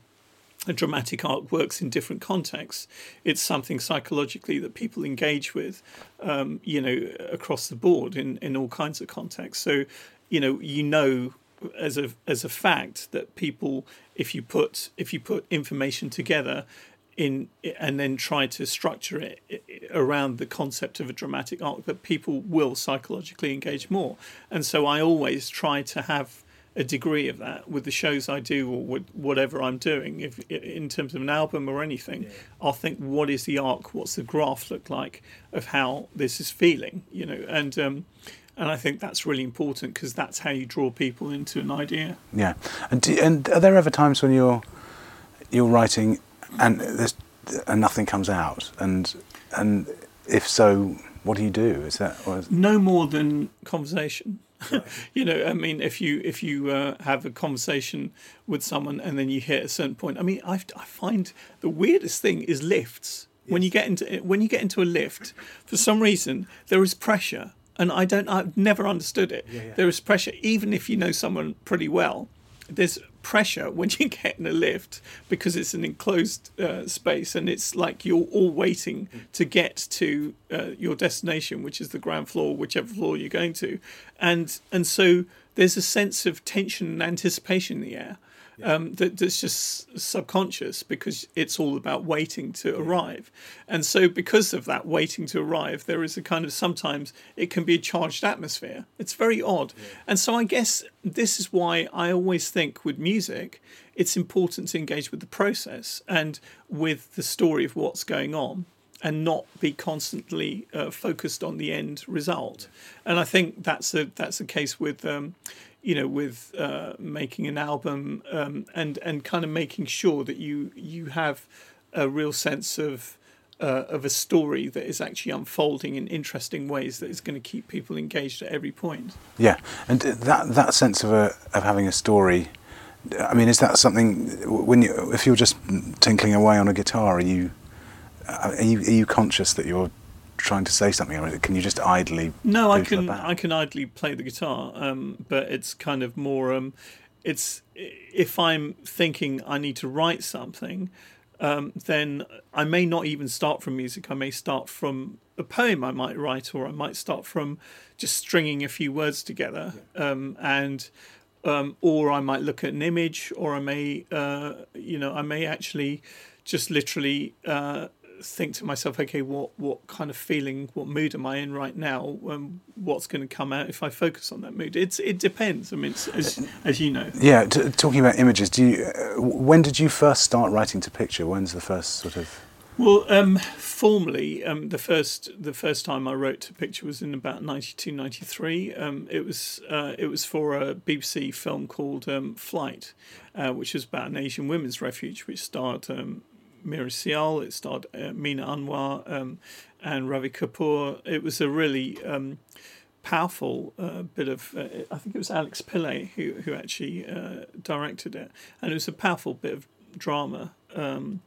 a dramatic arc works in different contexts. It's something psychologically that people engage with, um, you know, across the board in, in all kinds of contexts. So, you know, you know as a as a fact that people, if you put if you put information together, in and then try to structure it around the concept of a dramatic arc that people will psychologically engage more. And so I always try to have a degree of that with the shows I do or with whatever I'm doing. If in terms of an album or anything, yeah. I'll think, what is the arc? What's the graph look like of how this is feeling? You know, and um, and I think that's really important because that's how you draw people into an idea.
Yeah, and do, and are there ever times when you're you're writing and there's and nothing comes out and and if so, what do you do? Is that
is... no more than conversation? you know, I mean, if you if you uh, have a conversation with someone and then you hit a certain point, I mean, I, I find the weirdest thing is lifts. Yes. When you get into when you get into a lift, for some reason there is pressure, and I don't. I've never understood it. Yeah, yeah. There is pressure, even if you know someone pretty well. There's pressure when you get in a lift because it's an enclosed uh, space and it's like you're all waiting to get to uh, your destination, which is the ground floor, whichever floor you're going to, and and so there's a sense of tension and anticipation in the air um, that, that's just subconscious because it's all about waiting to arrive. And so, because of that waiting to arrive, there is a kind of sometimes it can be a charged atmosphere. It's very odd. Yeah. And so, I guess this is why I always think with music, it's important to engage with the process and with the story of what's going on and not be constantly uh, focused on the end result. And I think that's a that's the case with um, you know, with uh, making an album um, and and kind of making sure that you you have a real sense of uh, of a story that is actually unfolding in interesting ways that is going to keep people engaged at every point.
Yeah, and that that sense of a of having a story. I mean, is that something when you if you're just tinkling away on a guitar, are you are you, are you conscious that you're trying to say something, or can you just idly?
No, I can. I can idly play the guitar, um, but it's kind of more. Um, it's if I'm thinking I need to write something, um, then I may not even start from music. I may start from a poem I might write, or I might start from just stringing a few words together, um, and um, or I might look at an image, or I may, uh, you know, I may actually just literally uh, think to myself, okay, what what kind of feeling, what mood am I in right now? Um, what's going to come out if I focus on that mood? It's it depends. I mean, as as you know.
Yeah, t- talking about images, do you? Uh, when did you first start writing to picture? When's the first sort of?
Well, um, formally, um, the first the first time I wrote to picture was in about 92, 93. Um, it was uh, it was for a BBC film called um, Flight, uh, which was about an Asian women's refuge, which starred um, Meera It starred uh, Meena Anwar um, and Ravi Kapoor. It was a really um, powerful uh, bit of. Uh, I think it was Alex Pillai who who actually uh, directed it, and it was a powerful bit of drama. Um,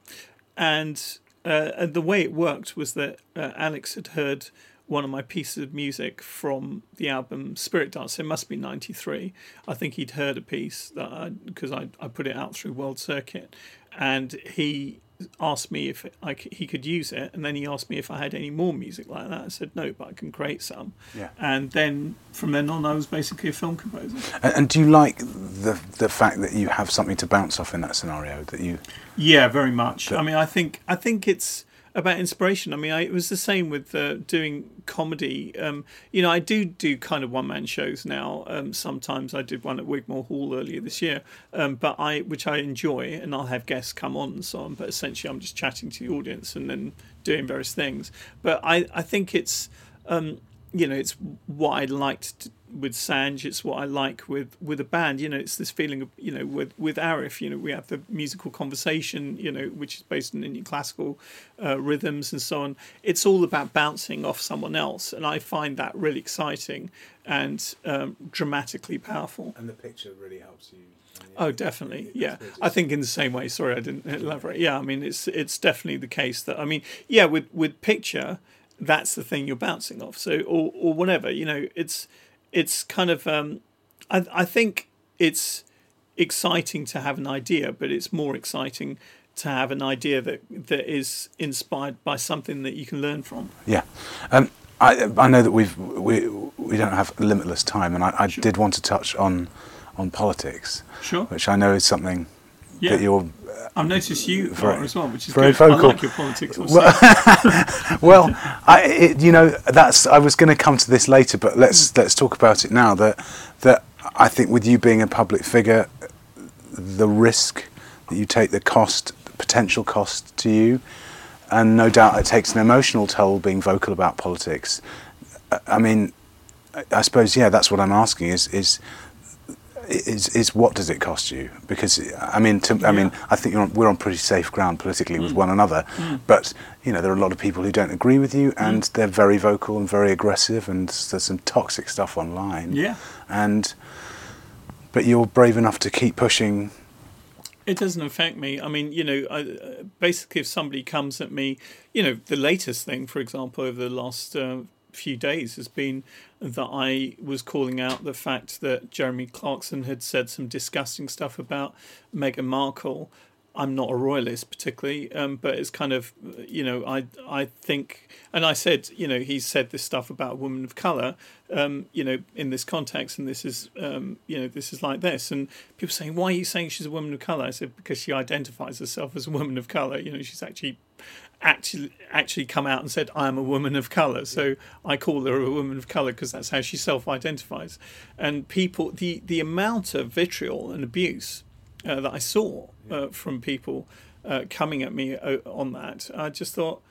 and, uh, and the way it worked was that uh, Alex had heard one of my pieces of music from the album Spirit Dance. It must be 93. I think he'd heard a piece that because I, I, I, put it out through World Circuit and he asked me if I c- he could use it, and then he asked me if I had any more music like that. I said no, but I can create some.
Yeah.
And then from then on, I was basically a film composer.
And, and, do you like the the fact that you have something to bounce off in that scenario? That you.
Yeah, very much. That, I mean, I think I think it's about inspiration. I mean, I, it was the same with uh, doing comedy. Um, you know, I do do kind of one man shows now. Um, sometimes I did one at Wigmore Hall earlier this year, um, but I which I enjoy, and I'll have guests come on and so on. But essentially, I'm just chatting to the audience and then doing various things. But I I think it's um, you know it's what I liked to with Sanj, it's what I like with with a band. You know, it's this feeling of you know with with Arif. You know, we have the musical conversation. You know, which is based on Indian classical uh, rhythms and so on. It's all about bouncing off someone else, and I find that really exciting and um, dramatically powerful.
And the picture really helps you.
Oh, definitely. Yeah, I think in the same way. Sorry, I didn't elaborate. Yeah, I mean, it's it's definitely the case that I mean, yeah, with with picture, that's the thing you're bouncing off. So or or whatever, you know, it's it's kind of um, I, I think it's exciting to have an idea, but it's more exciting to have an idea that that is inspired by something that you can learn from.
Yeah, um, I I know that we've we we don't have limitless time, and I, I sure. did want to touch on on politics,
sure,
which I know is something
yeah.
that you're
I've noticed you
Very-
as well, which is
very
good. I
vocal.
like your politics. also.
well, I, it, you know, that's. I was going to come to this later, but let's hmm. let's talk about it now. That that I think with you being a public figure, the risk that you take, the cost, the potential cost to you, and no doubt it takes an emotional toll being vocal about politics. I- I mean, I- I suppose yeah, that's what I'm asking is is. Is, is what does it cost you? Because I mean, to, I mean, I think you're on, we're on pretty safe ground politically with one another. But you know, there are a lot of people who don't agree with you, and they're very vocal and very aggressive, and there's some toxic stuff online.
Yeah.
And but you're brave enough to keep pushing.
It doesn't affect me. I mean, you know, I, uh, basically, if somebody comes at me, you know, the latest thing, for example, over the last uh, few days has been that I was calling out the fact that Jeremy Clarkson had said some disgusting stuff about Meghan Markle. I'm not a royalist particularly, um, but it's kind of, you know, I I think, and I said, you know, he said this stuff about a woman of color, um, you know, in this context, and this is, um, you know, this is like this, and people saying, why are you saying she's a woman of color? I said because she identifies herself as a woman of color. You know, she's actually actually actually come out and said I am a woman of color. So I call her a woman of color because that's how she self-identifies. And people, the the amount of vitriol and abuse uh, that I saw uh, from people uh, coming at me uh, on that, I just thought,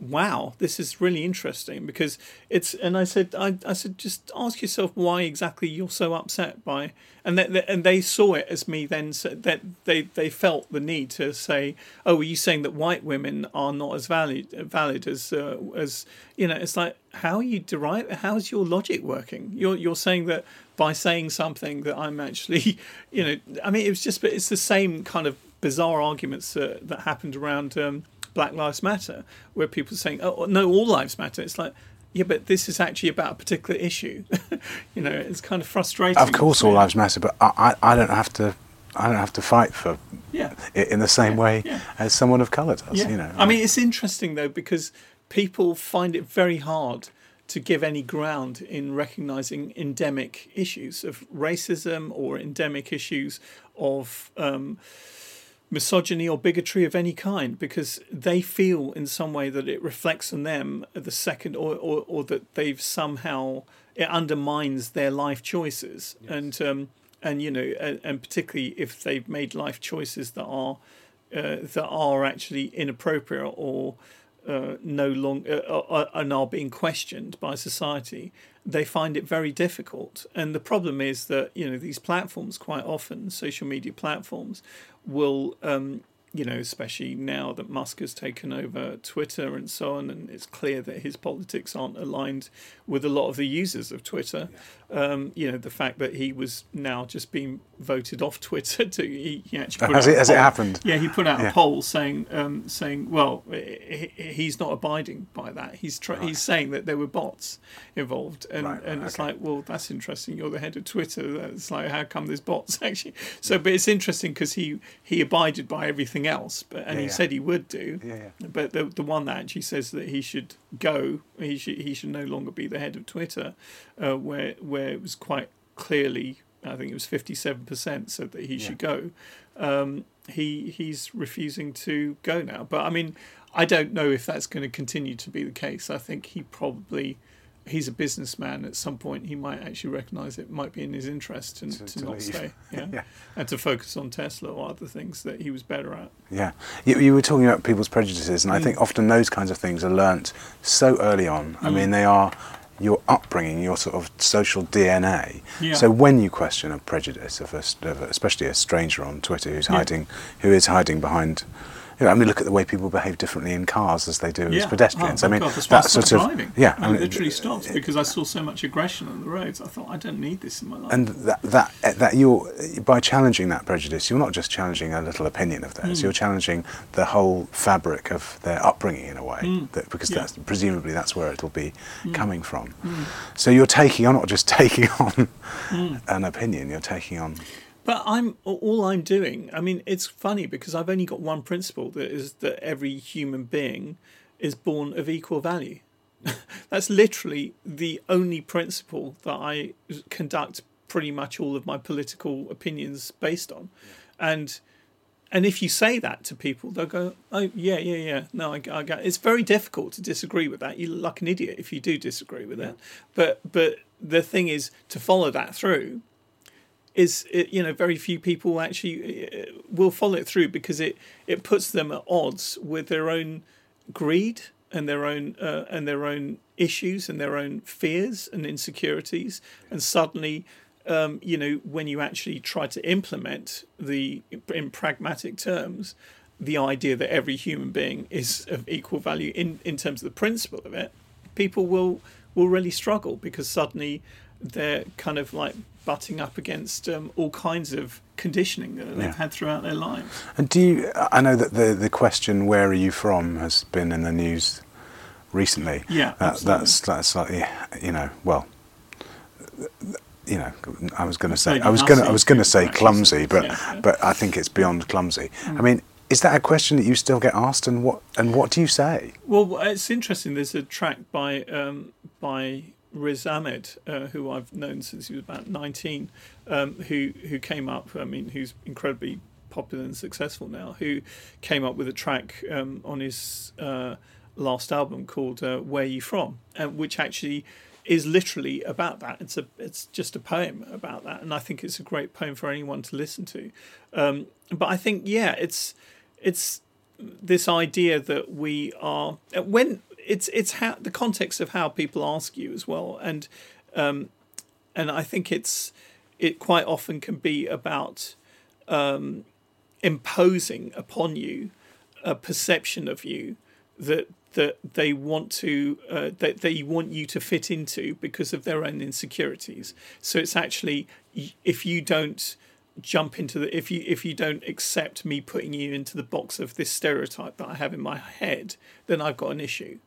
wow, this is really interesting because it's. And I said, I, I said, just ask yourself why exactly you're so upset by, and that and they saw it as me then said that they they felt the need to say, oh, are you saying that white women are not as valid valid as uh, as you know? It's like how are you derive? How's your logic working? You're you're saying that by saying something that I'm actually, you know, I mean, it was just, but it's the same kind of bizarre arguments uh, that happened around um, Black Lives Matter, where people are saying, oh, no, all lives matter. It's like, yeah, but this is actually about a particular issue. you know, it's kind of frustrating.
Of course, all lives matter, but I, I, I don't have to. I don't have to fight for
Yeah.
it in the same way
yeah.
as someone of colour does.
Yeah.
You know,
I mean, it's interesting though because people find it very hard to give any ground in recognizing endemic issues of racism or endemic issues of um, misogyny or bigotry of any kind because they feel in some way that it reflects on them the second or, or, or that they've somehow it undermines their life choices. And um, and you know and, and particularly if they've made life choices that are uh, that are actually inappropriate or uh, no long uh, uh, and are being questioned by society, they find it very difficult. And the problem is that you know these platforms quite often, social media platforms, will um, you know especially now that Musk has taken over Twitter and so on, and it's clear that his politics aren't aligned with a lot of the users of Twitter. Um, you know the fact that he was now just being voted off Twitter to he, he actually out
it- it
poll.
happened?
Yeah, he put out
Yeah.
a poll saying um, saying well he, he's not abiding by that. He's tr- he's saying that there were bots involved, and
Right,
and
right,
it's
okay.
like well that's interesting. You're the head of Twitter. It's like how come there's bots actually? So, but it's interesting because he he abided by everything else, but and
Yeah,
he
yeah.
said he would do.
Yeah, yeah.
But the the one that actually says that he should go, he should he should no longer be the head of Twitter, uh, where where it was quite clearly. I think it was fifty-seven percent said that he should go. Um, he he's refusing to go now. But I mean, I don't know if that's going to continue to be the case. I think he probably he's a businessman. At some point, he might actually recognise it might be in his interest to, to,
to
not
leave.
stay, yeah.
Yeah.
and to focus on Tesla or other things that he was better at.
Yeah, you, you were talking about people's prejudices,
Mm.
and I think often those kinds of things are learnt so early on.
Mm.
I mean, they are your upbringing, your sort of social DNA.
Yeah.
So when you question a prejudice of, a, of a, especially a stranger on Twitter who's
Yeah.
hiding, who is hiding behind. You know, I mean, look at the way people behave differently in cars as they do as pedestrians.
Oh,
I mean,
God, that's
that sort of
driving.
yeah.
I,
I mean,
literally stopped because I saw so much aggression on the roads. I thought I don't need this in my life.
and that that that you're by challenging that prejudice, you're not just challenging a little opinion of
Mm.
theirs. You're challenging the whole fabric of their upbringing in a way, that, because
Mm. Yeah. Mm.
that's presumably that's where it'll be coming from. So you're taking you're not just taking on
Mm.
an opinion, you're taking on.
But I'm all I'm doing. I mean, it's funny because I've only got one principle that is that every human being is born of equal value. That's literally the only principle that I conduct pretty much all of my political opinions based on, and and if you say that to people, they'll go, "Oh, yeah, yeah, yeah." No, I, I get. It's very difficult to disagree with that. You look like an idiot if you do disagree with it. But but the thing is to follow that through. Is you know very few people actually uh, will follow it through because it it puts them at odds with their own greed and their own uh, and their own issues and their own fears and insecurities, and suddenly um, you know, when you actually try to implement the, in pragmatic terms, the idea that every human being is of equal value in, in terms of the principle of it, people will will really struggle because suddenly they're kind of like butting up against um, all kinds of conditioning that they've
Yeah.
had throughout their lives.
And do you? I know that the the question "Where are you from?" has been in the news recently.
Yeah,
that, that's that's slightly, you know, well, you know, I was going to say, I was going to, I was going to say clumsy, but
Yeah, yeah.
but I think it's beyond clumsy. I mean, is that a question that you still get asked, and what and what do you say?
Well, it's interesting. There's a track by um, by Riz Ahmed, uh, who I've known since he was about 19, um, who who came up. I mean, who's incredibly popular and successful now. Who came up with a track um, on his uh, last album called uh, "Where You From," uh, which actually is literally about that. It's a it's just a poem about that, and I think it's a great poem for anyone to listen to. Um, but I think yeah, it's it's this idea that we are when it's it's how the context of how people ask you as well. And um and i think it's it quite often can be about um imposing upon you a perception of you that that they want to uh, that they want you to fit into because of their own insecurities. So it's actually if you don't jump into the if you if you don't accept me putting you into the box of this stereotype that I have in my head then I've got an issue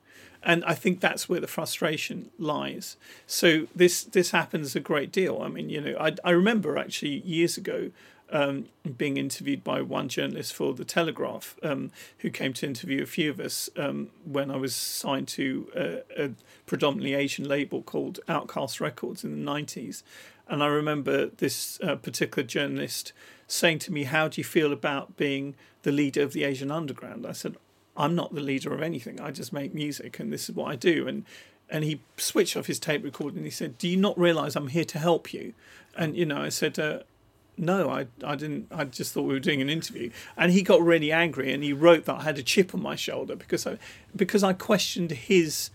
and I think that's where the frustration lies so this this happens a great deal I mean you know I, I remember actually years ago um, being interviewed by one journalist for the Telegraph, um, who came to interview a few of us um, when I was signed to a, a predominantly Asian label called Outcaste Records in the 90s. And I remember this uh, particular journalist saying to me, How do you feel about being the leader of the Asian underground? I said, I'm not the leader of anything. I just make music and this is what I do. And and he switched off his tape recorder and he said, Do you not realize I'm here to help you? And, you know, I said, uh, no, I, I didn't. I just thought we were doing an interview, and he got really angry, and he wrote that I had a chip on my shoulder because I because I questioned his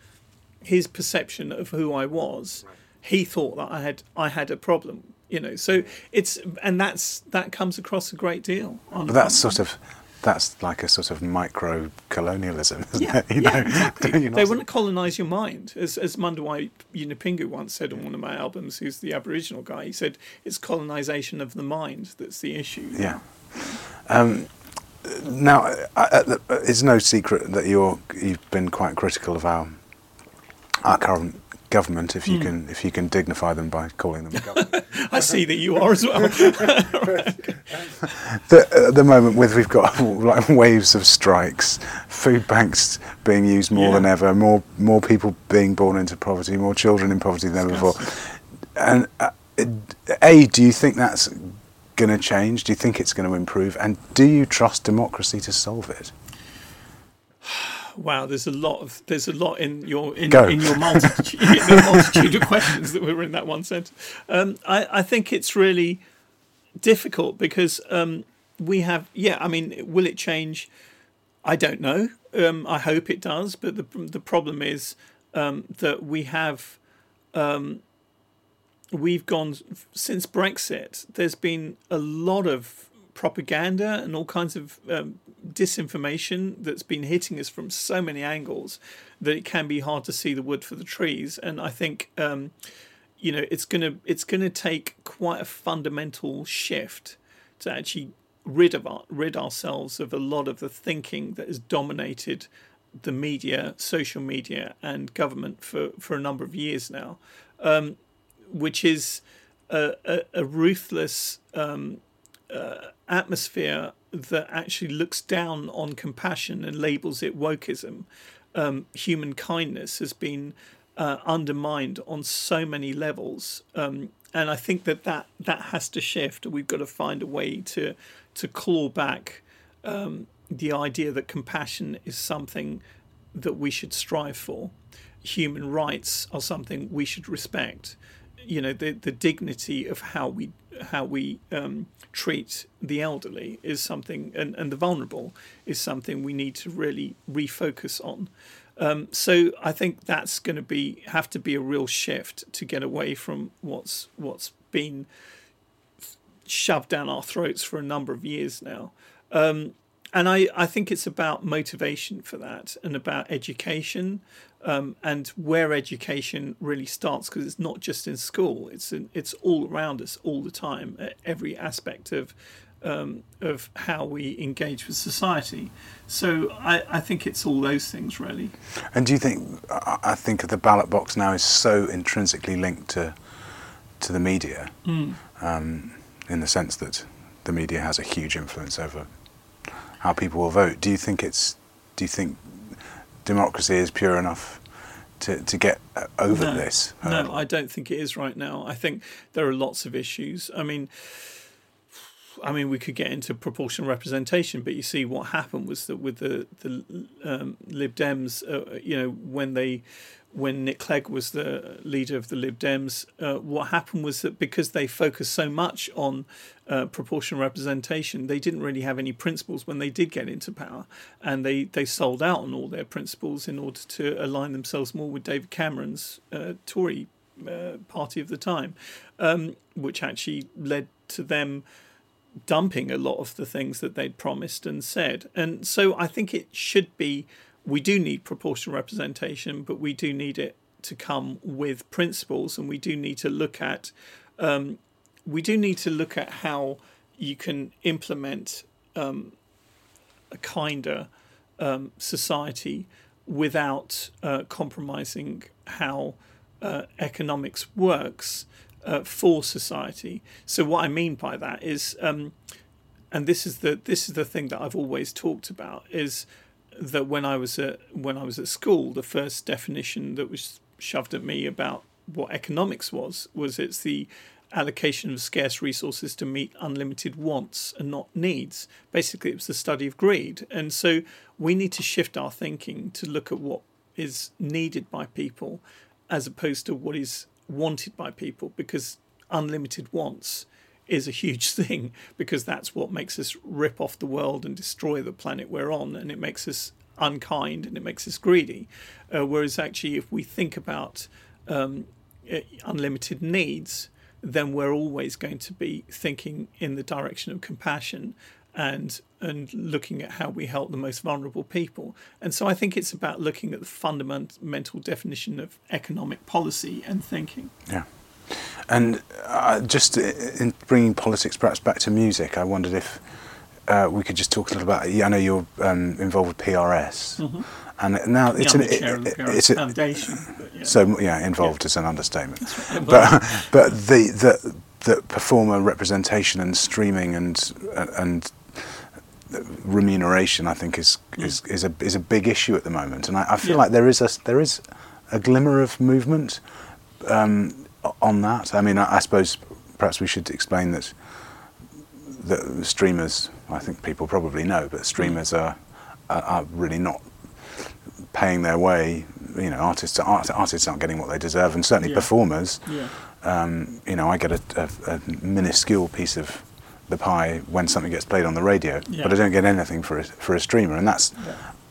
his perception of who I was. He thought that I had I had a problem, you know. So it's and that's that comes across a great deal. on-
But that's sort of that's like a sort of micro colonialism, isn't
yeah,
it? You
yeah,
know,
exactly. They want to colonize your mind, as as Mandawuy Yunupingu once said on one of my albums. Who's the Aboriginal guy? He said it's colonization of the mind that's the issue.
Yeah. Um, now, uh, uh, it's no secret that you're you've been quite critical of our our current government. If you can, if you can dignify them by calling them a government.
I see that you are as well.
the, at the moment, with we've got like waves of strikes, food banks being used more
Yeah.
than ever, more more people being born into poverty, more children in poverty than ever before. And uh, a, do you think that's going to change? Do you think it's going to improve? And do you trust democracy to solve it?
Wow, there's a lot of there's a lot in your in, in your multitude, in multitude of questions that were in that one sentence. Um, I, I think it's really difficult because um, we have yeah. I mean, will it change? I don't know. Um, I hope it does, but the the problem is um, that we have um, we've gone since Brexit. There's been a lot of propaganda and all kinds of um, disinformation that's been hitting us from so many angles that it can be hard to see the wood for the trees. And I think um, you know it's gonna it's gonna take quite a fundamental shift to actually rid of our, rid ourselves of a lot of the thinking that has dominated the media, social media, and government for, for a number of years now, um, which is a, a, a ruthless um, uh, atmosphere that actually looks down on compassion and labels it wokeism. Um, human kindness has been uh, undermined on so many levels, um, and I think that, that that has to shift. We've got to find a way to to claw back um, the idea that compassion is something that we should strive for, human rights are something we should respect. You know, the the dignity of how we how we um, treat the elderly is something, and, and the vulnerable is something we need to really refocus on. Um, so I think that's going to be have to be a real shift to get away from what's what's been shoved down our throats for a number of years now. Um, and I, I think it's about motivation for that and about education um, and where education really starts because it's not just in school it's in, it's all around us all the time at every aspect of um, of how we engage with society so I, I think it's all those things really
And do you think? I think the ballot box now is so intrinsically linked to to the media, um, in the sense that the media has a huge influence over how people will vote. Do you think it's? Do you think democracy is pure enough to to get over
no,
this?
No.
Um,
I don't think it is right now. I think there are lots of issues. I mean, I mean, we could get into proportional representation, but you see, what happened was that with the the um, Lib Dems, uh, you know, when they when Nick Clegg was the leader of the Lib Dems, uh, what happened was that because they focused so much on uh, proportional representation, they didn't really have any principles when they did get into power, and they, they sold out on all their principles in order to align themselves more with David Cameron's uh, Tory uh, party of the time, um, which actually led to them dumping a lot of the things that they'd promised and said. And so I think it should be we do need proportional representation, but we do need it to come with principles, and we do need to look at um, we do need to look at how you can implement um, a kinder um, society without uh, compromising how uh, economics works uh, for society. So what I mean by that is, um, and this is the this is the thing that I've always talked about is that when I was at when I was at school, the first definition that was shoved at me about what economics was was it's the allocation of scarce resources to meet unlimited wants and not needs. Basically, it was the study of greed, and so we need to shift our thinking to look at what is needed by people as opposed to what is wanted by people because unlimited wants is a huge thing because that's what makes us rip off the world and destroy the planet we're on and it makes us unkind and it makes us greedy. Uh, whereas actually if we think about um, uh, unlimited needs then we're always going to be thinking in the direction of compassion and and looking at how we help the most vulnerable people. And so I think it's about looking at the fundamental definition of economic policy and thinking.
Yeah. And uh, just in bringing politics perhaps back to music, I wondered if uh, we could just talk a little about. I know you're um, involved with PRS, and now it's
yeah,
an
I'm the chair of the
it- it's a,
Foundation. yeah.
so yeah, involved is an understatement.
right.
But but the the the performer representation and streaming and and remuneration, I think, is is, is a is a big issue at the moment, and I, I feel
Yeah.
like there is a there is a glimmer of movement um, on that. I mean, I, I suppose perhaps we should explain that the streamers. I think people probably know, but streamers are are, are really not paying their way. You know, artists art, artists aren't getting what they deserve, and certainly
Yeah.
performers.
yeah.
Um, you know, I get a, a, a minuscule piece of the pie when something gets played on the radio,
Yeah.
but I don't get anything for a, for a streamer, and that's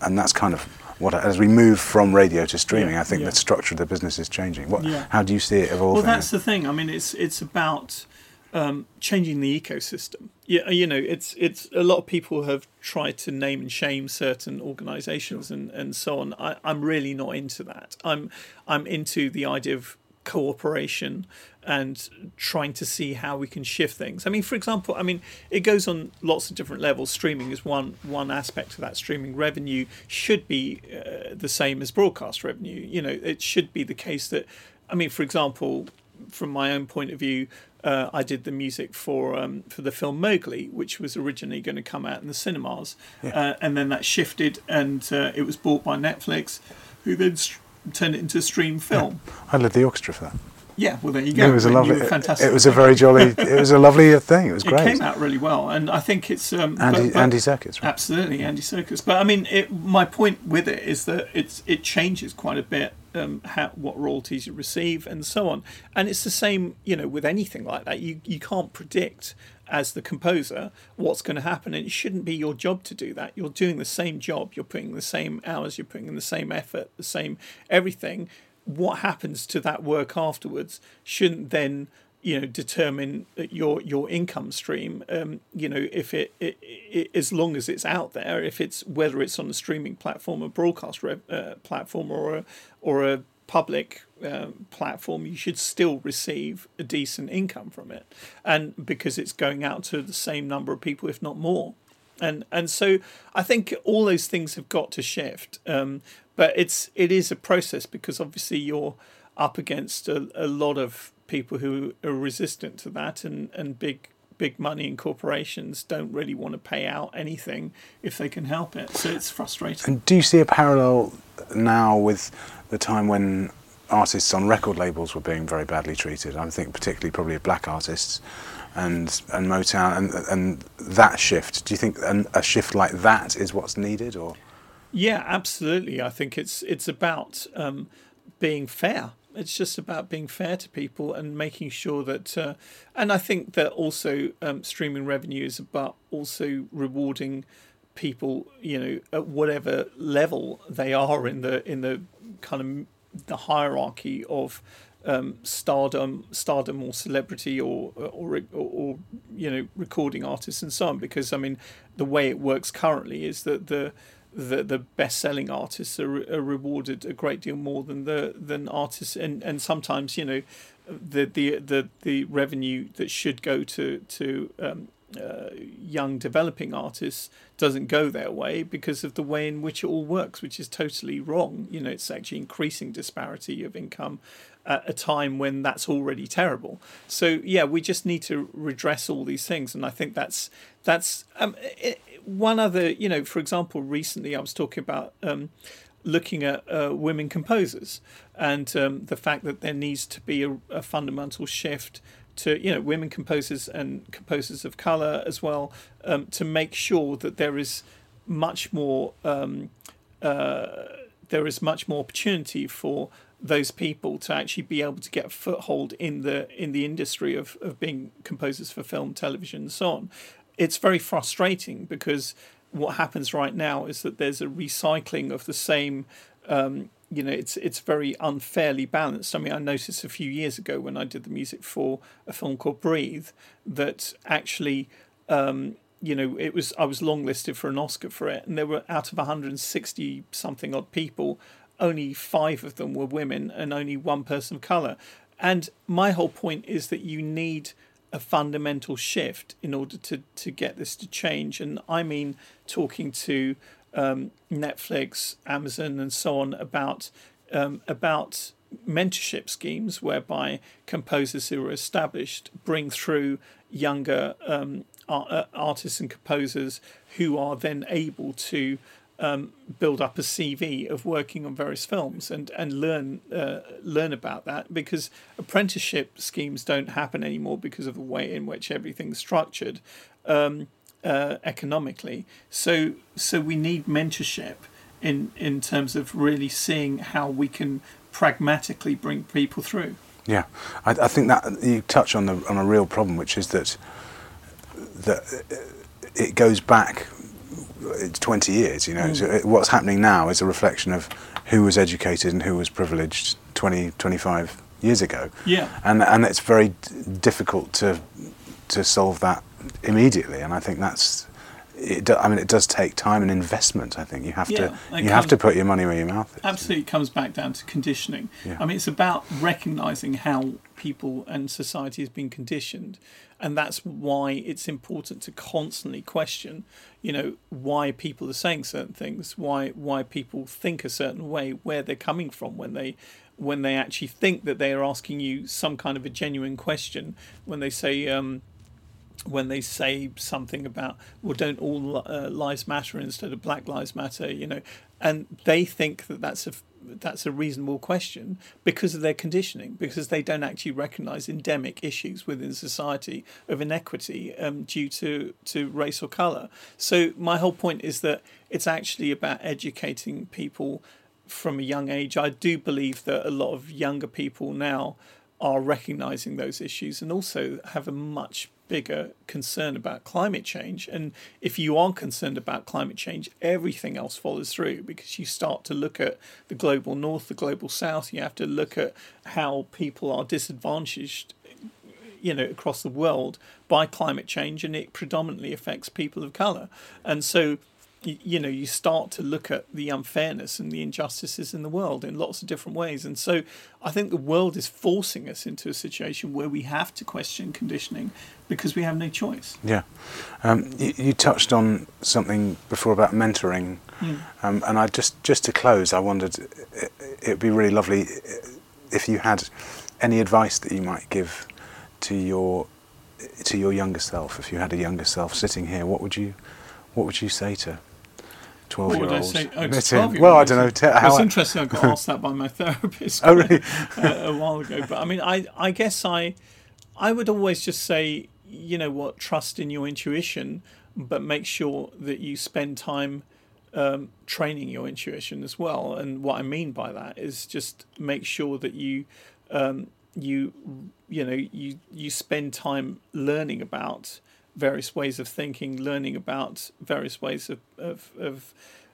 and that's kind of what as we move from radio to streaming,
Yeah,
I think
yeah.
the structure of the business is changing. What,
Yeah.
how do you see it evolving?
Well, that's the thing. I mean, it's it's about um, changing the ecosystem. Yeah, you know, it's it's a lot of people have tried to name and shame certain organisations and, and so on. I, I'm really not into that. I'm I'm into the idea of cooperation and trying to see how we can shift things. I mean, for example, I mean, it goes on lots of different levels. Streaming is one one aspect of that. Streaming revenue should be uh, the same as broadcast revenue. You know, it should be the case that, I mean, for example, from my own point of view, uh, I did the music for um, for the film Mowgli, which was originally going to come out in the cinemas, uh, and then that shifted, and uh, it was bought by Netflix, who then st- turned it into a stream film.
I led the orchestra for that.
Yeah, well, there you go.
It was a lovely.
fantastic.
It was a very jolly. It was a lovely thing. It was
It
great.
came out really well, and I think it's um,
Andy
but- but-
Andy Serkis. Right?
Absolutely, Andy Serkis. But I mean, it, my point with it is that it's it changes quite a bit um, how what royalties you receive and so on. And it's the same, you know, with anything like that. You you can't predict as the composer what's going to happen, and it shouldn't be your job to do that. You're doing the same job. You're putting the same hours. You're putting in the same effort, the same everything. What happens to that work afterwards shouldn't then you know determine your your income stream. Um, you know if it, it, it as long as it's out there if it's whether it's on a streaming platform a broadcast rev, uh, platform or a or a public um, platform you should still receive a decent income from it. And because it's going out to the same number of people if not more and and so I think all those things have got to shift. Um, but it's it is a process because obviously you're up against a, a lot of people who are resistant to that, and and big big money and corporations don't really want to pay out anything if they can help it. So it's frustrating.
And do you see a parallel now with the time when artists on record labels were being very badly treated? I think particularly probably of black artists and and Motown and and that shift. Do you think an, a shift like that is what's needed, or
Yeah, absolutely. I think it's it's about um, being fair. It's just about being fair to people and making sure that, uh, and I think that also um, streaming revenue is about also rewarding people, you know, at whatever level they are in the in the kind of the hierarchy of um, stardom, stardom or celebrity or, or or or you know recording artists and so on. Because I mean, the way it works currently is that the the the best selling artists are, are rewarded a great deal more than the than artists and and sometimes you know the the the the revenue that should go to to um, uh, young developing artists doesn't go their way because of the way in which it all works, which is totally wrong. You know, it's actually increasing disparity of income at a time when that's already terrible. So yeah, we just need to redress all these things, and I think that's that's um, it, one other. You know, for example, recently I was talking about. Um, looking at uh, women composers and um, the fact that there needs to be a, a fundamental shift to you know women composers and composers of color as well um, to make sure that there is much more um, uh, there is much more opportunity for those people to actually be able to get a foothold in the in the industry of, of being composers for film, television, and so on. It's very frustrating because what happens right now is that there's a recycling of the same um, you know it's it's very unfairly balanced. I mean, I noticed a few years ago when I did the music for a film called Breathe that actually, um, you know, it was I was longlisted for an Oscar for it, and there were out of 160 something odd people, only five of them were women, and only one person of color. And my whole point is that you need a fundamental shift in order to to get this to change. And I mean, talking to um, Netflix, Amazon, and so on about um, about mentorship schemes whereby composers who are established bring through younger um, uh, artists and composers who are then able to um, build up a CV of working on various films and and learn uh, learn about that because apprenticeship schemes don't happen anymore because of the way in which everything's structured. Um, uh, economically. So so we need mentorship in in terms of really seeing how we can pragmatically bring people through.
Yeah, I, I think that you touch on the on a real problem, which is that that it goes back 20 years. You know,
Mm.
so it, what's happening now is a reflection of who was educated and who was privileged 20, 25 years ago.
Yeah.
and and it's very d- difficult to to solve that immediately. And I think that's. It do, I mean, it does take time and investment. I think you have
Yeah,
to
it
you have to put your money where your mouth is.
Absolutely comes back down to conditioning.
Yeah.
I mean, it's about recognizing how people and society has been conditioned. And that's why it's important to constantly question, you know, why people are saying certain things, why why people think a certain way, where they're coming from when they when they actually think that they are asking you some kind of a genuine question when they say um, when they say something about well don't all uh, lives matter instead of black lives matter you know. And they think that that's a that's a reasonable question because of their conditioning, because they don't actually recognise endemic issues within society of inequity um, due to, to race or colour. So, my whole point is that it's actually about educating people from a young age. I do believe that a lot of younger people now are recognising those issues and also have a much bigger concern about climate change. And if you are concerned about climate change, everything else follows through because you start to look at the global north, the global south. You have to look at how people are disadvantaged, you know, across the world by climate change, and it predominantly affects people of color. And so you, know you start to look at the unfairness and the injustices in the world in lots of different ways. And so i think the world is forcing us into a situation where we have to question conditioning because we have no choice.
Yeah. Um, you, you, touched on something before about mentoring. Mm. um, and i just just to close i wondered it would be really lovely if you had any advice that you might give to your to your younger self. If you had a younger self sitting here what would you what would you say to 12
what
year
would I say? Oh, 12
well, I don't know. T-
how it's interesting. I got asked that by my therapist.
oh, really?
a, a while ago. But I mean, I, I guess I, I would always just say, you know what, trust in your intuition, but make sure that you spend time um, training your intuition as well. And what I mean by that is just make sure that you, um, you, you know, you you spend time learning about various ways of thinking, learning about various ways of, of, of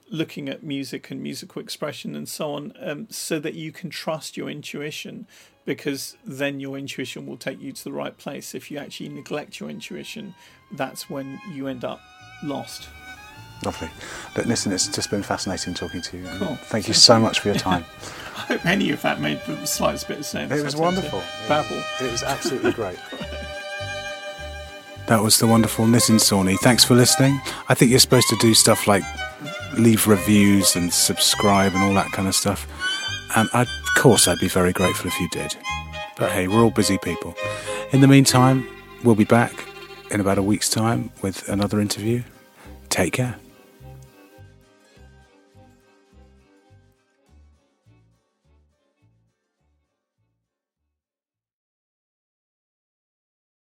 looking at music and musical expression and so on, um, so that you can trust your intuition because then your intuition will take you to the right place. If you actually neglect your intuition, that's when you end up lost.
Lovely. But listen, it's just been fascinating talking to you.
Cool.
Thank you so much for your time.
I hope any of that made the slightest bit of sense.
It was wonderful.
Babble.
It was absolutely great. That was the wonderful Nitin Sawhney. Thanks for listening. I think you're supposed to do stuff like leave reviews and subscribe and all that kind of stuff. And I, of course, I'd be very grateful if you did. But hey, we're all busy people. In the meantime, we'll be back in about a week's time with another interview. Take care.